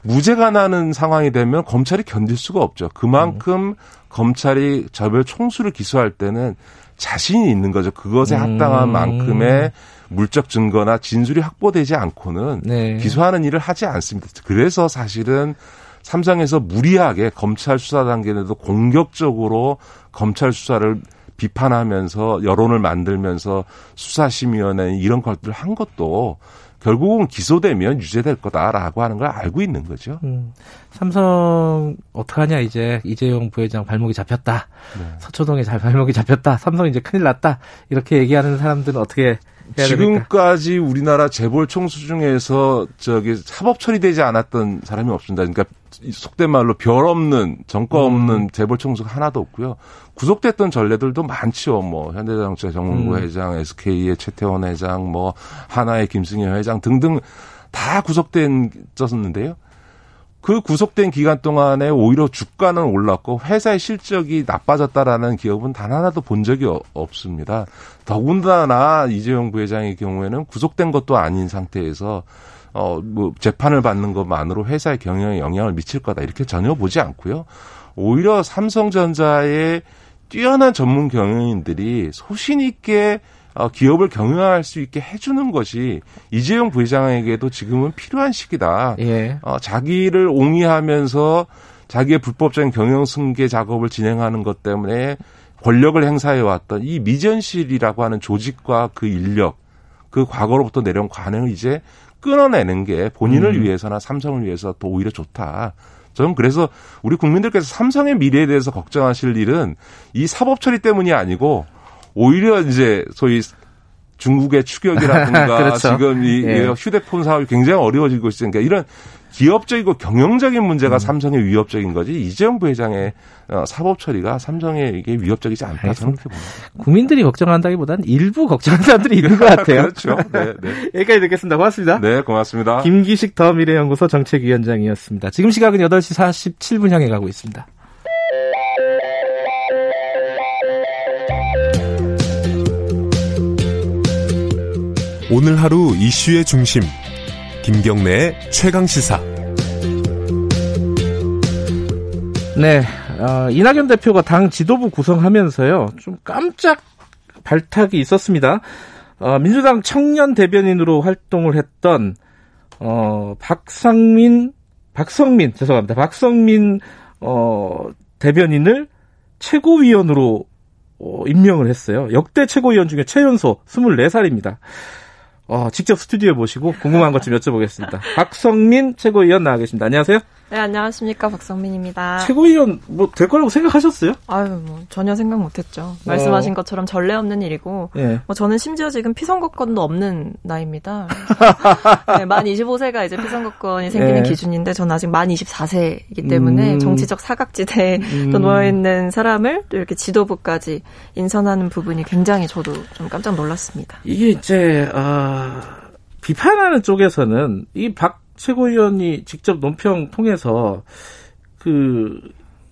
무죄가 나는 상황이 되면 검찰이 견딜 수가 없죠. 그만큼 음. 검찰이 저별 총수를 기소할 때는 자신이 있는 거죠. 그것에 합당한 음. 만큼의 물적 증거나 진술이 확보되지 않고는 네. 기소하는 일을 하지 않습니다. 그래서 사실은 삼성에서 무리하게 검찰 수사 단계에도 공격적으로 검찰 수사를 비판하면서 여론을 만들면서 수사심의위원회 이런 것들을 한 것도 결국은 기소되면 유죄될 거다라고 하는 걸 알고 있는 거죠. 음, 삼성 어떡하냐 이제 이재용 부회장 발목이 잡혔다. 네. 서초동에 잘 발목이 잡혔다. 삼성 이제 큰일 났다. 이렇게 얘기하는 사람들은 어떻게 지금까지? 우리나라 재벌 총수 중에서 저기 사법 처리되지 않았던 사람이 없습니다. 그러니까 속된 말로 별 없는 정과 음. 없는 음. 재벌 총수가 하나도 없고요. 구속됐던 전례들도 많죠. 뭐 현대자동차 정문구 음. 회장, SK의 최태원 회장, 뭐 하나의 김승현 회장 등등 다 구속된 졌었는데요. 그 구속된 기간 동안에 오히려 주가는 올랐고 회사의 실적이 나빠졌다라는 기업은 단 하나도 본 적이 없습니다. 더군다나 이재용 부회장의 경우에는 구속된 것도 아닌 상태에서 어, 뭐, 재판을 받는 것만으로 회사의 경영에 영향을 미칠 거다. 이렇게 전혀 보지 않고요. 오히려 삼성전자의 뛰어난 전문 경영인들이 소신 있게 어, 기업을 경영할 수 있게 해주는 것이 이재용 부회장에게도 지금은 필요한 시기다. 예. 어, 자기를 옹이하면서 자기의 불법적인 경영 승계 작업을 진행하는 것 때문에 권력을 행사해 왔던 이 미전실이라고 하는 조직과 그 인력, 그 과거로부터 내려온 관행을 이제 끊어내는 게 본인을 음. 위해서나 삼성을 위해서 더 오히려 좋다. 저는 그래서 우리 국민들께서 삼성의 미래에 대해서 걱정하실 일은 이 사법 처리 때문이 아니고 오히려 이제 소위 중국의 (laughs) 추격이라든가 그렇죠. 지금 이 예. 휴대폰 사업이 굉장히 어려워지고 있으니까 이런 기업적이고 경영적인 문제가 음. 삼성의 위협적인 거지 이재용 부회장의 어, 사법 처리가 삼성에게 위협적이지 않다 저는 그렇게 봅니다. 국민들이 걱정한다기보다는 일부 걱정하는 사람들이 있는 것 같아요. (laughs) 그렇죠. 네, 네. 여기까지 듣겠습니다. 고맙습니다. 네, 고맙습니다. 김기식 더 미래연구소 정책위원장이었습니다. 지금 시각은 8시 47분 향해 가고 있습니다. 오늘 하루 이슈의 중심 김경래의 최강 시사. 네, 어, 이낙연 대표가 당 지도부 구성하면서요 좀 깜짝 발탁이 있었습니다. 어, 민주당 청년 대변인으로 활동을 했던 어, 박상민, 박성민 죄송합니다. 박성민 어, 대변인을 최고위원으로 어, 임명을 했어요. 역대 최고위원 중에 최연소 24살입니다. 어, 직접 스튜디오에 모시고 궁금한 것 좀 여쭤보겠습니다. 박성민 최고위원 나와 계십니다. 안녕하세요. 네, 안녕하십니까. 박성민입니다. 최고위원 뭐 될 거라고 생각하셨어요? 아유, 뭐 전혀 생각 못 했죠. 말씀하신 어. 것처럼 전례 없는 일이고 네. 뭐 저는 심지어 지금 피선거권도 없는 나이입니다. (laughs) 네, 만 25세가 이제 피선거권이 생기는 네. 기준인데 저는 아직 만 24세이기 때문에 음. 정치적 사각지대에 음. 또 놓여 있는 사람을 또 이렇게 지도부까지 인선하는 부분이 굉장히 저도 좀 깜짝 놀랐습니다. 이게 이제 아 비판하는 쪽에서는 이 박 최고위원이 직접 논평 통해서 그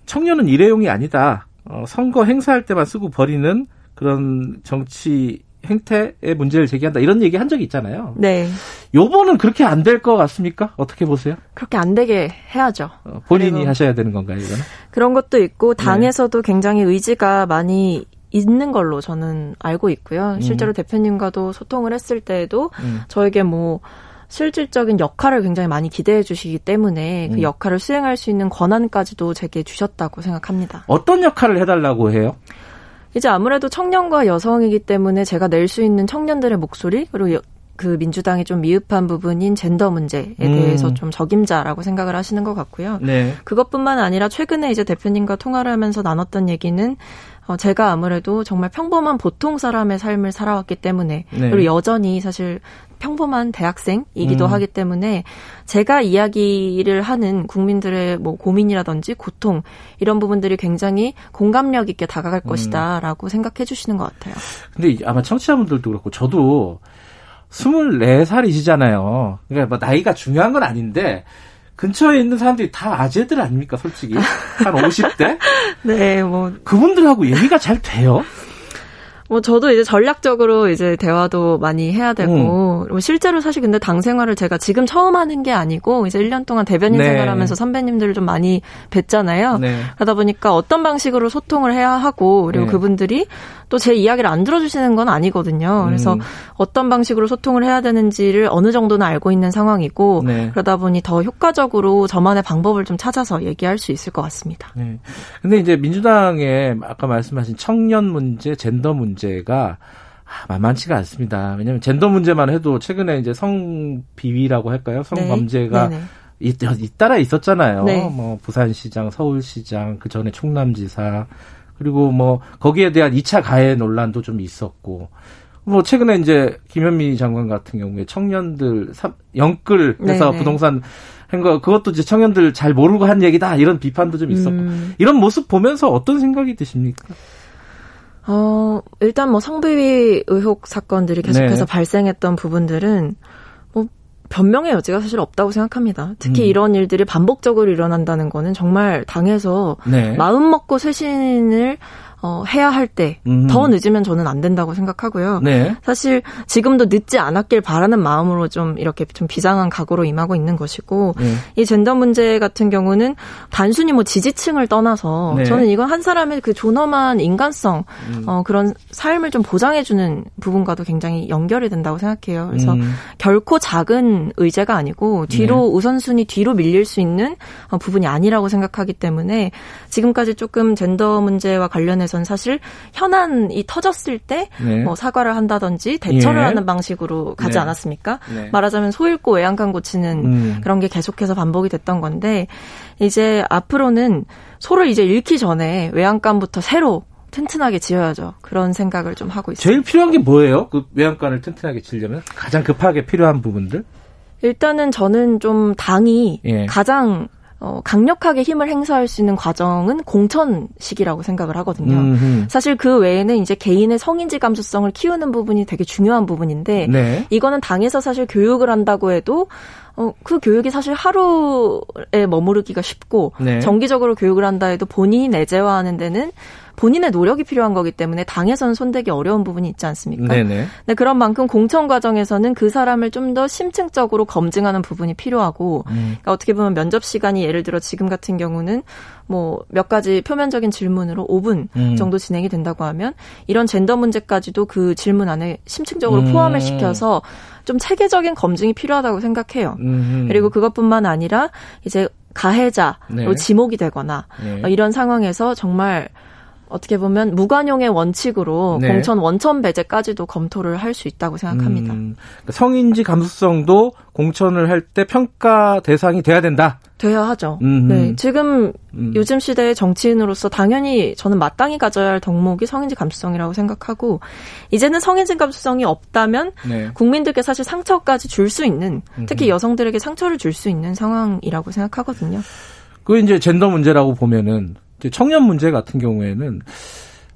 청년은 일회용이 아니다. 어, 선거 행사할 때만 쓰고 버리는 그런 정치 행태의 문제를 제기한다 이런 얘기 한 적이 있잖아요. 네. 요번은 그렇게 안 될 것 같습니까? 어떻게 보세요? 그렇게 안 되게 해야죠. 어, 본인이 하셔야 되는 건가요, 이거는? 그런 것도 있고 네. 당에서도 네. 굉장히 의지가 많이 있는 걸로 저는 알고 있고요. 실제로 음. 대표님과도 소통을 했을 때에도 음. 저에게 뭐 실질적인 역할을 굉장히 많이 기대해 주시기 때문에 그 음. 역할을 수행할 수 있는 권한까지도 제게 주셨다고 생각합니다. 어떤 역할을 해달라고 해요? 이제 아무래도 청년과 여성이기 때문에 제가 낼 수 있는 청년들의 목소리 그리고 그 민주당이 좀 미흡한 부분인 젠더 문제에 음. 대해서 좀 적임자라고 생각을 하시는 것 같고요. 네. 그것뿐만 아니라 최근에 이제 대표님과 통화를 하면서 나눴던 얘기는 어, 제가 아무래도 정말 평범한 보통 사람의 삶을 살아왔기 때문에 네. 그리고 여전히 사실 평범한 대학생이기도 음. 하기 때문에 제가 이야기를 하는 국민들의 뭐 고민이라든지 고통 이런 부분들이 굉장히 공감력 있게 다가갈 음. 것이다라고 생각해 주시는 것 같아요. 근데 아마 청취자분들도 그렇고 저도 24살이시잖아요. 그러니까 뭐 나이가 중요한 건 아닌데 근처에 있는 사람들이 다 아재들 아닙니까, 솔직히? 한 50대? (laughs) 네, 뭐. 그분들하고 얘기가 잘 돼요? 뭐 저도 이제 전략적으로 이제 대화도 많이 해야 되고 음. 실제로 사실 근데 당 생활을 제가 지금 처음 하는 게 아니고 이제 1년 동안 대변인 네. 생활하면서 선배님들을 좀 많이 뵀잖아요. 네. 그러다 보니까 어떤 방식으로 소통을 해야 하고 그리고 네. 그분들이 또 제 이야기를 안 들어주시는 건 아니거든요. 그래서 음. 어떤 방식으로 소통을 해야 되는지를 어느 정도는 알고 있는 상황이고 네. 그러다 보니 더 효과적으로 저만의 방법을 좀 찾아서 얘기할 수 있을 것 같습니다. 네. 근데 이제 민주당의 아까 말씀하신 청년 문제, 젠더 문제가 아, 만만치가 않습니다. 왜냐하면 젠더 문제만 해도 최근에 이제 성 비위라고 할까요? 성 범죄가 네. 잇따라 있었잖아요. 네. 뭐 부산시장, 서울시장, 그 전에 충남지사 그리고 뭐 거기에 대한 2차 가해 논란도 좀 있었고 뭐 최근에 이제 김현미 장관 같은 경우에 청년들 영끌 해서 네네. 부동산 한거 그것도 이제 청년들 잘 모르고 한 얘기다 이런 비판도 좀 있었고 음. 이런 모습 보면서 어떤 생각이 드십니까? 어 일단 뭐 성비위 의혹 사건들이 계속해서 네. 발생했던 부분들은 뭐 변명의 여지가 사실 없다고 생각합니다. 특히 음. 이런 일들이 반복적으로 일어난다는 거는 정말 당에서 네. 마음 먹고 쇄신을 어, 해야 할 때 더 늦으면 저는 안 된다고 생각하고요. 네. 사실 지금도 늦지 않았길 바라는 마음으로 좀 이렇게 좀 비장한 각오로 임하고 있는 것이고 네. 이 젠더 문제 같은 경우는 단순히 뭐 지지층을 떠나서 네. 저는 이건 한 사람의 그 존엄한 인간성 음. 어, 그런 삶을 좀 보장해주는 부분과도 굉장히 연결이 된다고 생각해요. 그래서 음. 결코 작은 의제가 아니고 뒤로 네. 우선순위 뒤로 밀릴 수 있는 어, 부분이 아니라고 생각하기 때문에 지금까지 조금 젠더 문제와 관련해서 전 사실 현안이 터졌을 때뭐 네. 뭐 사과를 한다든지 대처를 예. 하는 방식으로 가지 네. 않았습니까? 네. 말하자면 소 잃고 외양간 고치는 음. 그런 게 계속해서 반복이 됐던 건데 이제 앞으로는 소를 이제 잃기 전에 외양간부터 새로 튼튼하게 지어야죠. 그런 생각을 좀 하고 있습니다. 제일 필요한 게 뭐예요? 그 외양간을 튼튼하게 지려면 가장 급하게 필요한 부분들? 일단은 저는 좀 당이 예. 가장 어, 강력하게 힘을 행사할 수 있는 과정은 공천식이라고 생각을 하거든요. 음흠. 사실 그 외에는 이제 개인의 성인지 감수성을 키우는 부분이 되게 중요한 부분인데 네. 이거는 당에서 사실 교육을 한다고 해도 어, 그 교육이 사실 하루에 머무르기가 쉽고 네. 정기적으로 교육을 한다 해도 본인이 내재화하는 데는 본인의 노력이 필요한 거기 때문에 당에서는 손대기 어려운 부분이 있지 않습니까? 네네. 네, 그런 만큼 공천 과정에서는 그 사람을 좀 더 심층적으로 검증하는 부분이 필요하고 음. 그러니까 어떻게 보면 면접 시간이 예를 들어 지금 같은 경우는 뭐 몇 가지 표면적인 질문으로 5분 음. 정도 진행이 된다고 하면 이런 젠더 문제까지도 그 질문 안에 심층적으로 음. 포함을 시켜서 좀 체계적인 검증이 필요하다고 생각해요. 음. 그리고 그것뿐만 아니라 이제 가해자로 네. 지목이 되거나 네. 이런 상황에서 정말 어떻게 보면 무관용의 원칙으로 네. 공천 원천 배제까지도 검토를 할 수 있다고 생각합니다. 음, 그러니까 성인지 감수성도 공천을 할 때 평가 대상이 돼야 된다. 돼야 하죠. 음흠. 네, 지금 음. 요즘 시대의 정치인으로서 당연히 저는 마땅히 가져야 할 덕목이 성인지 감수성이라고 생각하고 이제는 성인지 감수성이 없다면 네. 국민들께 사실 상처까지 줄 수 있는 특히 여성들에게 상처를 줄 수 있는 상황이라고 생각하거든요. 그 이제 젠더 문제라고 보면은 청년 문제 같은 경우에는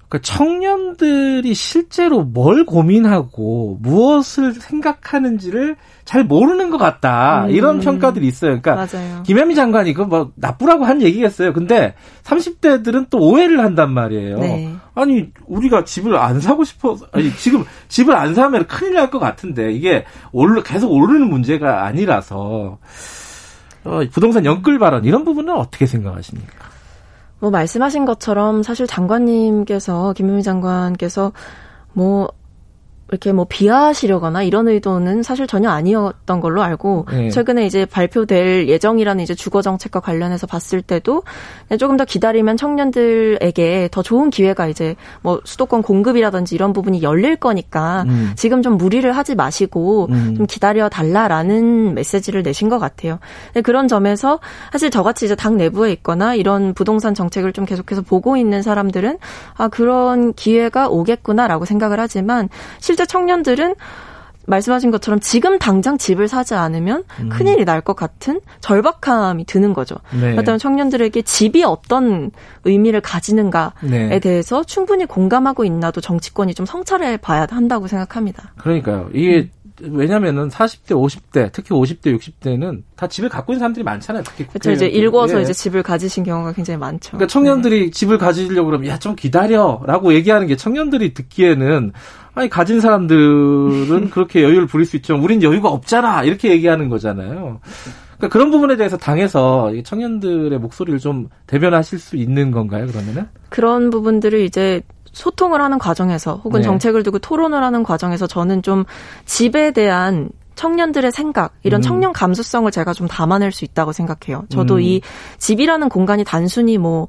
그 청년들이 실제로 뭘 고민하고 무엇을 생각하는지를 잘 모르는 것 같다. 음. 이런 평가들이 있어요. 그러니까 맞아요. 김현미 장관이 그 뭐 나쁘라고 한 얘기겠어요. 근데 30대들은 또 오해를 한단 말이에요. 네. 아니 우리가 집을 안 사고 싶어 아니 지금 집을 안 사면 큰일 날 것 같은데 이게 올르 계속 오르는 문제가 아니라서 어, 부동산 연끌 발언 이런 부분은 어떻게 생각하십니까? 뭐 말씀하신 것처럼 사실 장관님께서 김유미 장관께서 뭐 이렇게 뭐 비하하시려거나 이런 의도는 사실 전혀 아니었던 걸로 알고 네. 최근에 이제 발표될 예정이라는 이제 주거 정책과 관련해서 봤을 때도 조금 더 기다리면 청년들에게 더 좋은 기회가 이제 뭐 수도권 공급이라든지 이런 부분이 열릴 거니까 음. 지금 좀 무리를 하지 마시고 음. 좀 기다려 달라라는 메시지를 내신 것 같아요. 그런 점에서 사실 저같이 이제 당 내부에 있거나 이런 부동산 정책을 좀 계속해서 보고 있는 사람들은 아 그런 기회가 오겠구나라고 생각을 하지만 실 실제 청년들은 말씀하신 것처럼 지금 당장 집을 사지 않으면 음. 큰일이 날 것 같은 절박함이 드는 거죠. 네. 그렇다면 청년들에게 집이 어떤 의미를 가지는가에 네. 대해서 충분히 공감하고 있나도 정치권이 좀 성찰해 봐야 한다고 생각합니다. 그러니까요. 이게 음. 왜냐면은 40대, 50대, 특히 50대, 60대는 다 집을 갖고 있는 사람들이 많잖아요. 특히 그렇죠. 이제 읽어서 예. 이제 집을 가지신 경우가 굉장히 많죠. 그러니까 청년들이 네. 집을 가지려고 그러면 야, 좀 기다려라고 얘기하는 게 청년들이 듣기에는 아니 가진 사람들은 (laughs) 그렇게 여유를 부릴 수 있죠. 우린 여유가 없잖아. 이렇게 얘기하는 거잖아요. 그러니까 그런 부분에 대해서 당에서 청년들의 목소리를 좀 대변하실 수 있는 건가요, 그러면은? 그런 부분들을 이제 소통을 하는 과정에서 혹은 네. 정책을 두고 토론을 하는 과정에서 저는 좀 집에 대한 청년들의 생각, 이런 음. 청년 감수성을 제가 좀 담아낼 수 있다고 생각해요. 저도 음. 이 집이라는 공간이 단순히 뭐,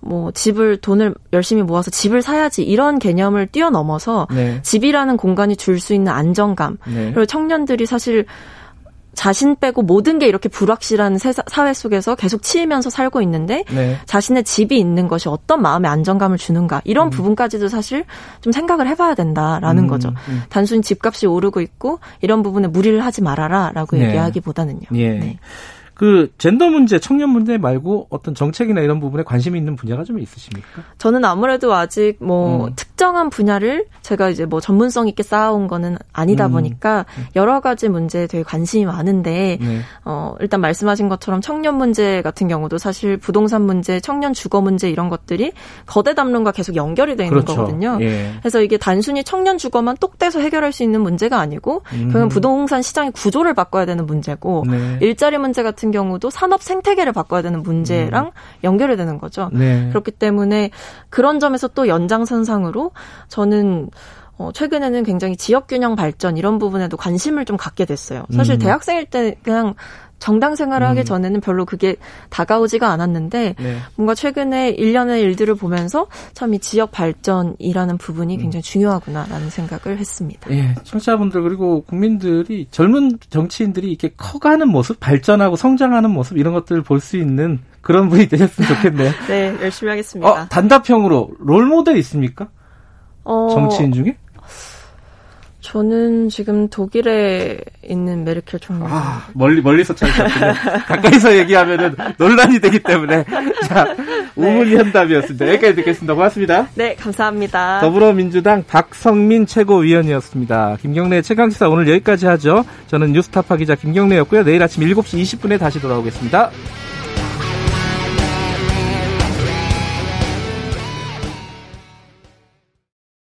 뭐 집을 돈을 열심히 모아서 집을 사야지 이런 개념을 뛰어넘어서 네. 집이라는 공간이 줄 수 있는 안정감 네. 그리고 청년들이 사실 자신 빼고 모든 게 이렇게 불확실한 사회 속에서 계속 치이면서 살고 있는데 네. 자신의 집이 있는 것이 어떤 마음의 안정감을 주는가 이런 음. 부분까지도 사실 좀 생각을 해봐야 된다라는 음. 거죠. 음. 단순히 집값이 오르고 있고 이런 부분에 무리를 하지 말아라라고 네. 얘기하기보다는요. 예. 네. 그 젠더 문제, 청년 문제 말고 어떤 정책이나 이런 부분에 관심이 있는 분야가 좀 있으십니까? 저는 아무래도 아직 뭐 음. 특정한 분야를 제가 이제 뭐 전문성 있게 쌓아온 거는 아니다 음. 보니까 여러 가지 문제에 되게 관심이 많은데 네. 어 일단 말씀하신 것처럼 청년 문제 같은 경우도 사실 부동산 문제, 청년 주거 문제 이런 것들이 거대 담론과 계속 연결이 되어 있는 그렇죠. 거거든요. 예. 그래서 이게 단순히 청년 주거만 똑 떼서 해결할 수 있는 문제가 아니고 음. 결국 부동산 시장의 구조를 바꿔야 되는 문제고 네. 일자리 문제 같은 같은 경우도 산업 생태계를 바꿔야 되는 문제랑 음. 연결이 되는 거죠. 네. 그렇기 때문에 그런 점에서 또 연장선상으로 저는 어, 최근에는 굉장히 지역균형 발전 이런 부분에도 관심을 좀 갖게 됐어요. 사실 음. 대학생일 때 그냥 정당 생활을 음. 하기 전에는 별로 그게 다가오지가 않았는데 네. 뭔가 최근에 일련의 일들을 보면서 참 이 지역 발전이라는 부분이 음. 굉장히 중요하구나라는 생각을 했습니다. 예, 청취자분들 그리고 국민들이 젊은 정치인들이 이렇게 커가는 모습, 발전하고 성장하는 모습 이런 것들을 볼 수 있는 그런 분이 되셨으면 (laughs) 좋겠네요. 네, 열심히 하겠습니다. 어, 단답형으로 롤 모델 있습니까? 어... 정치인 중에? 저는 지금 독일에 있는 메르켈 총리. 아, 멀리, 멀리서 찾으셨군요. 가까이서 얘기하면은 논란이 되기 때문에. (laughs) 자, 네. 우문현답이었습니다. 여기까지 듣겠습니다. 고맙습니다. 네, 감사합니다. 더불어민주당 박성민 최고위원이었습니다. 김경래 최강시사 오늘 여기까지 하죠. 저는 뉴스타파 기자 김경래였고요. 내일 아침 7시 20분에 다시 돌아오겠습니다.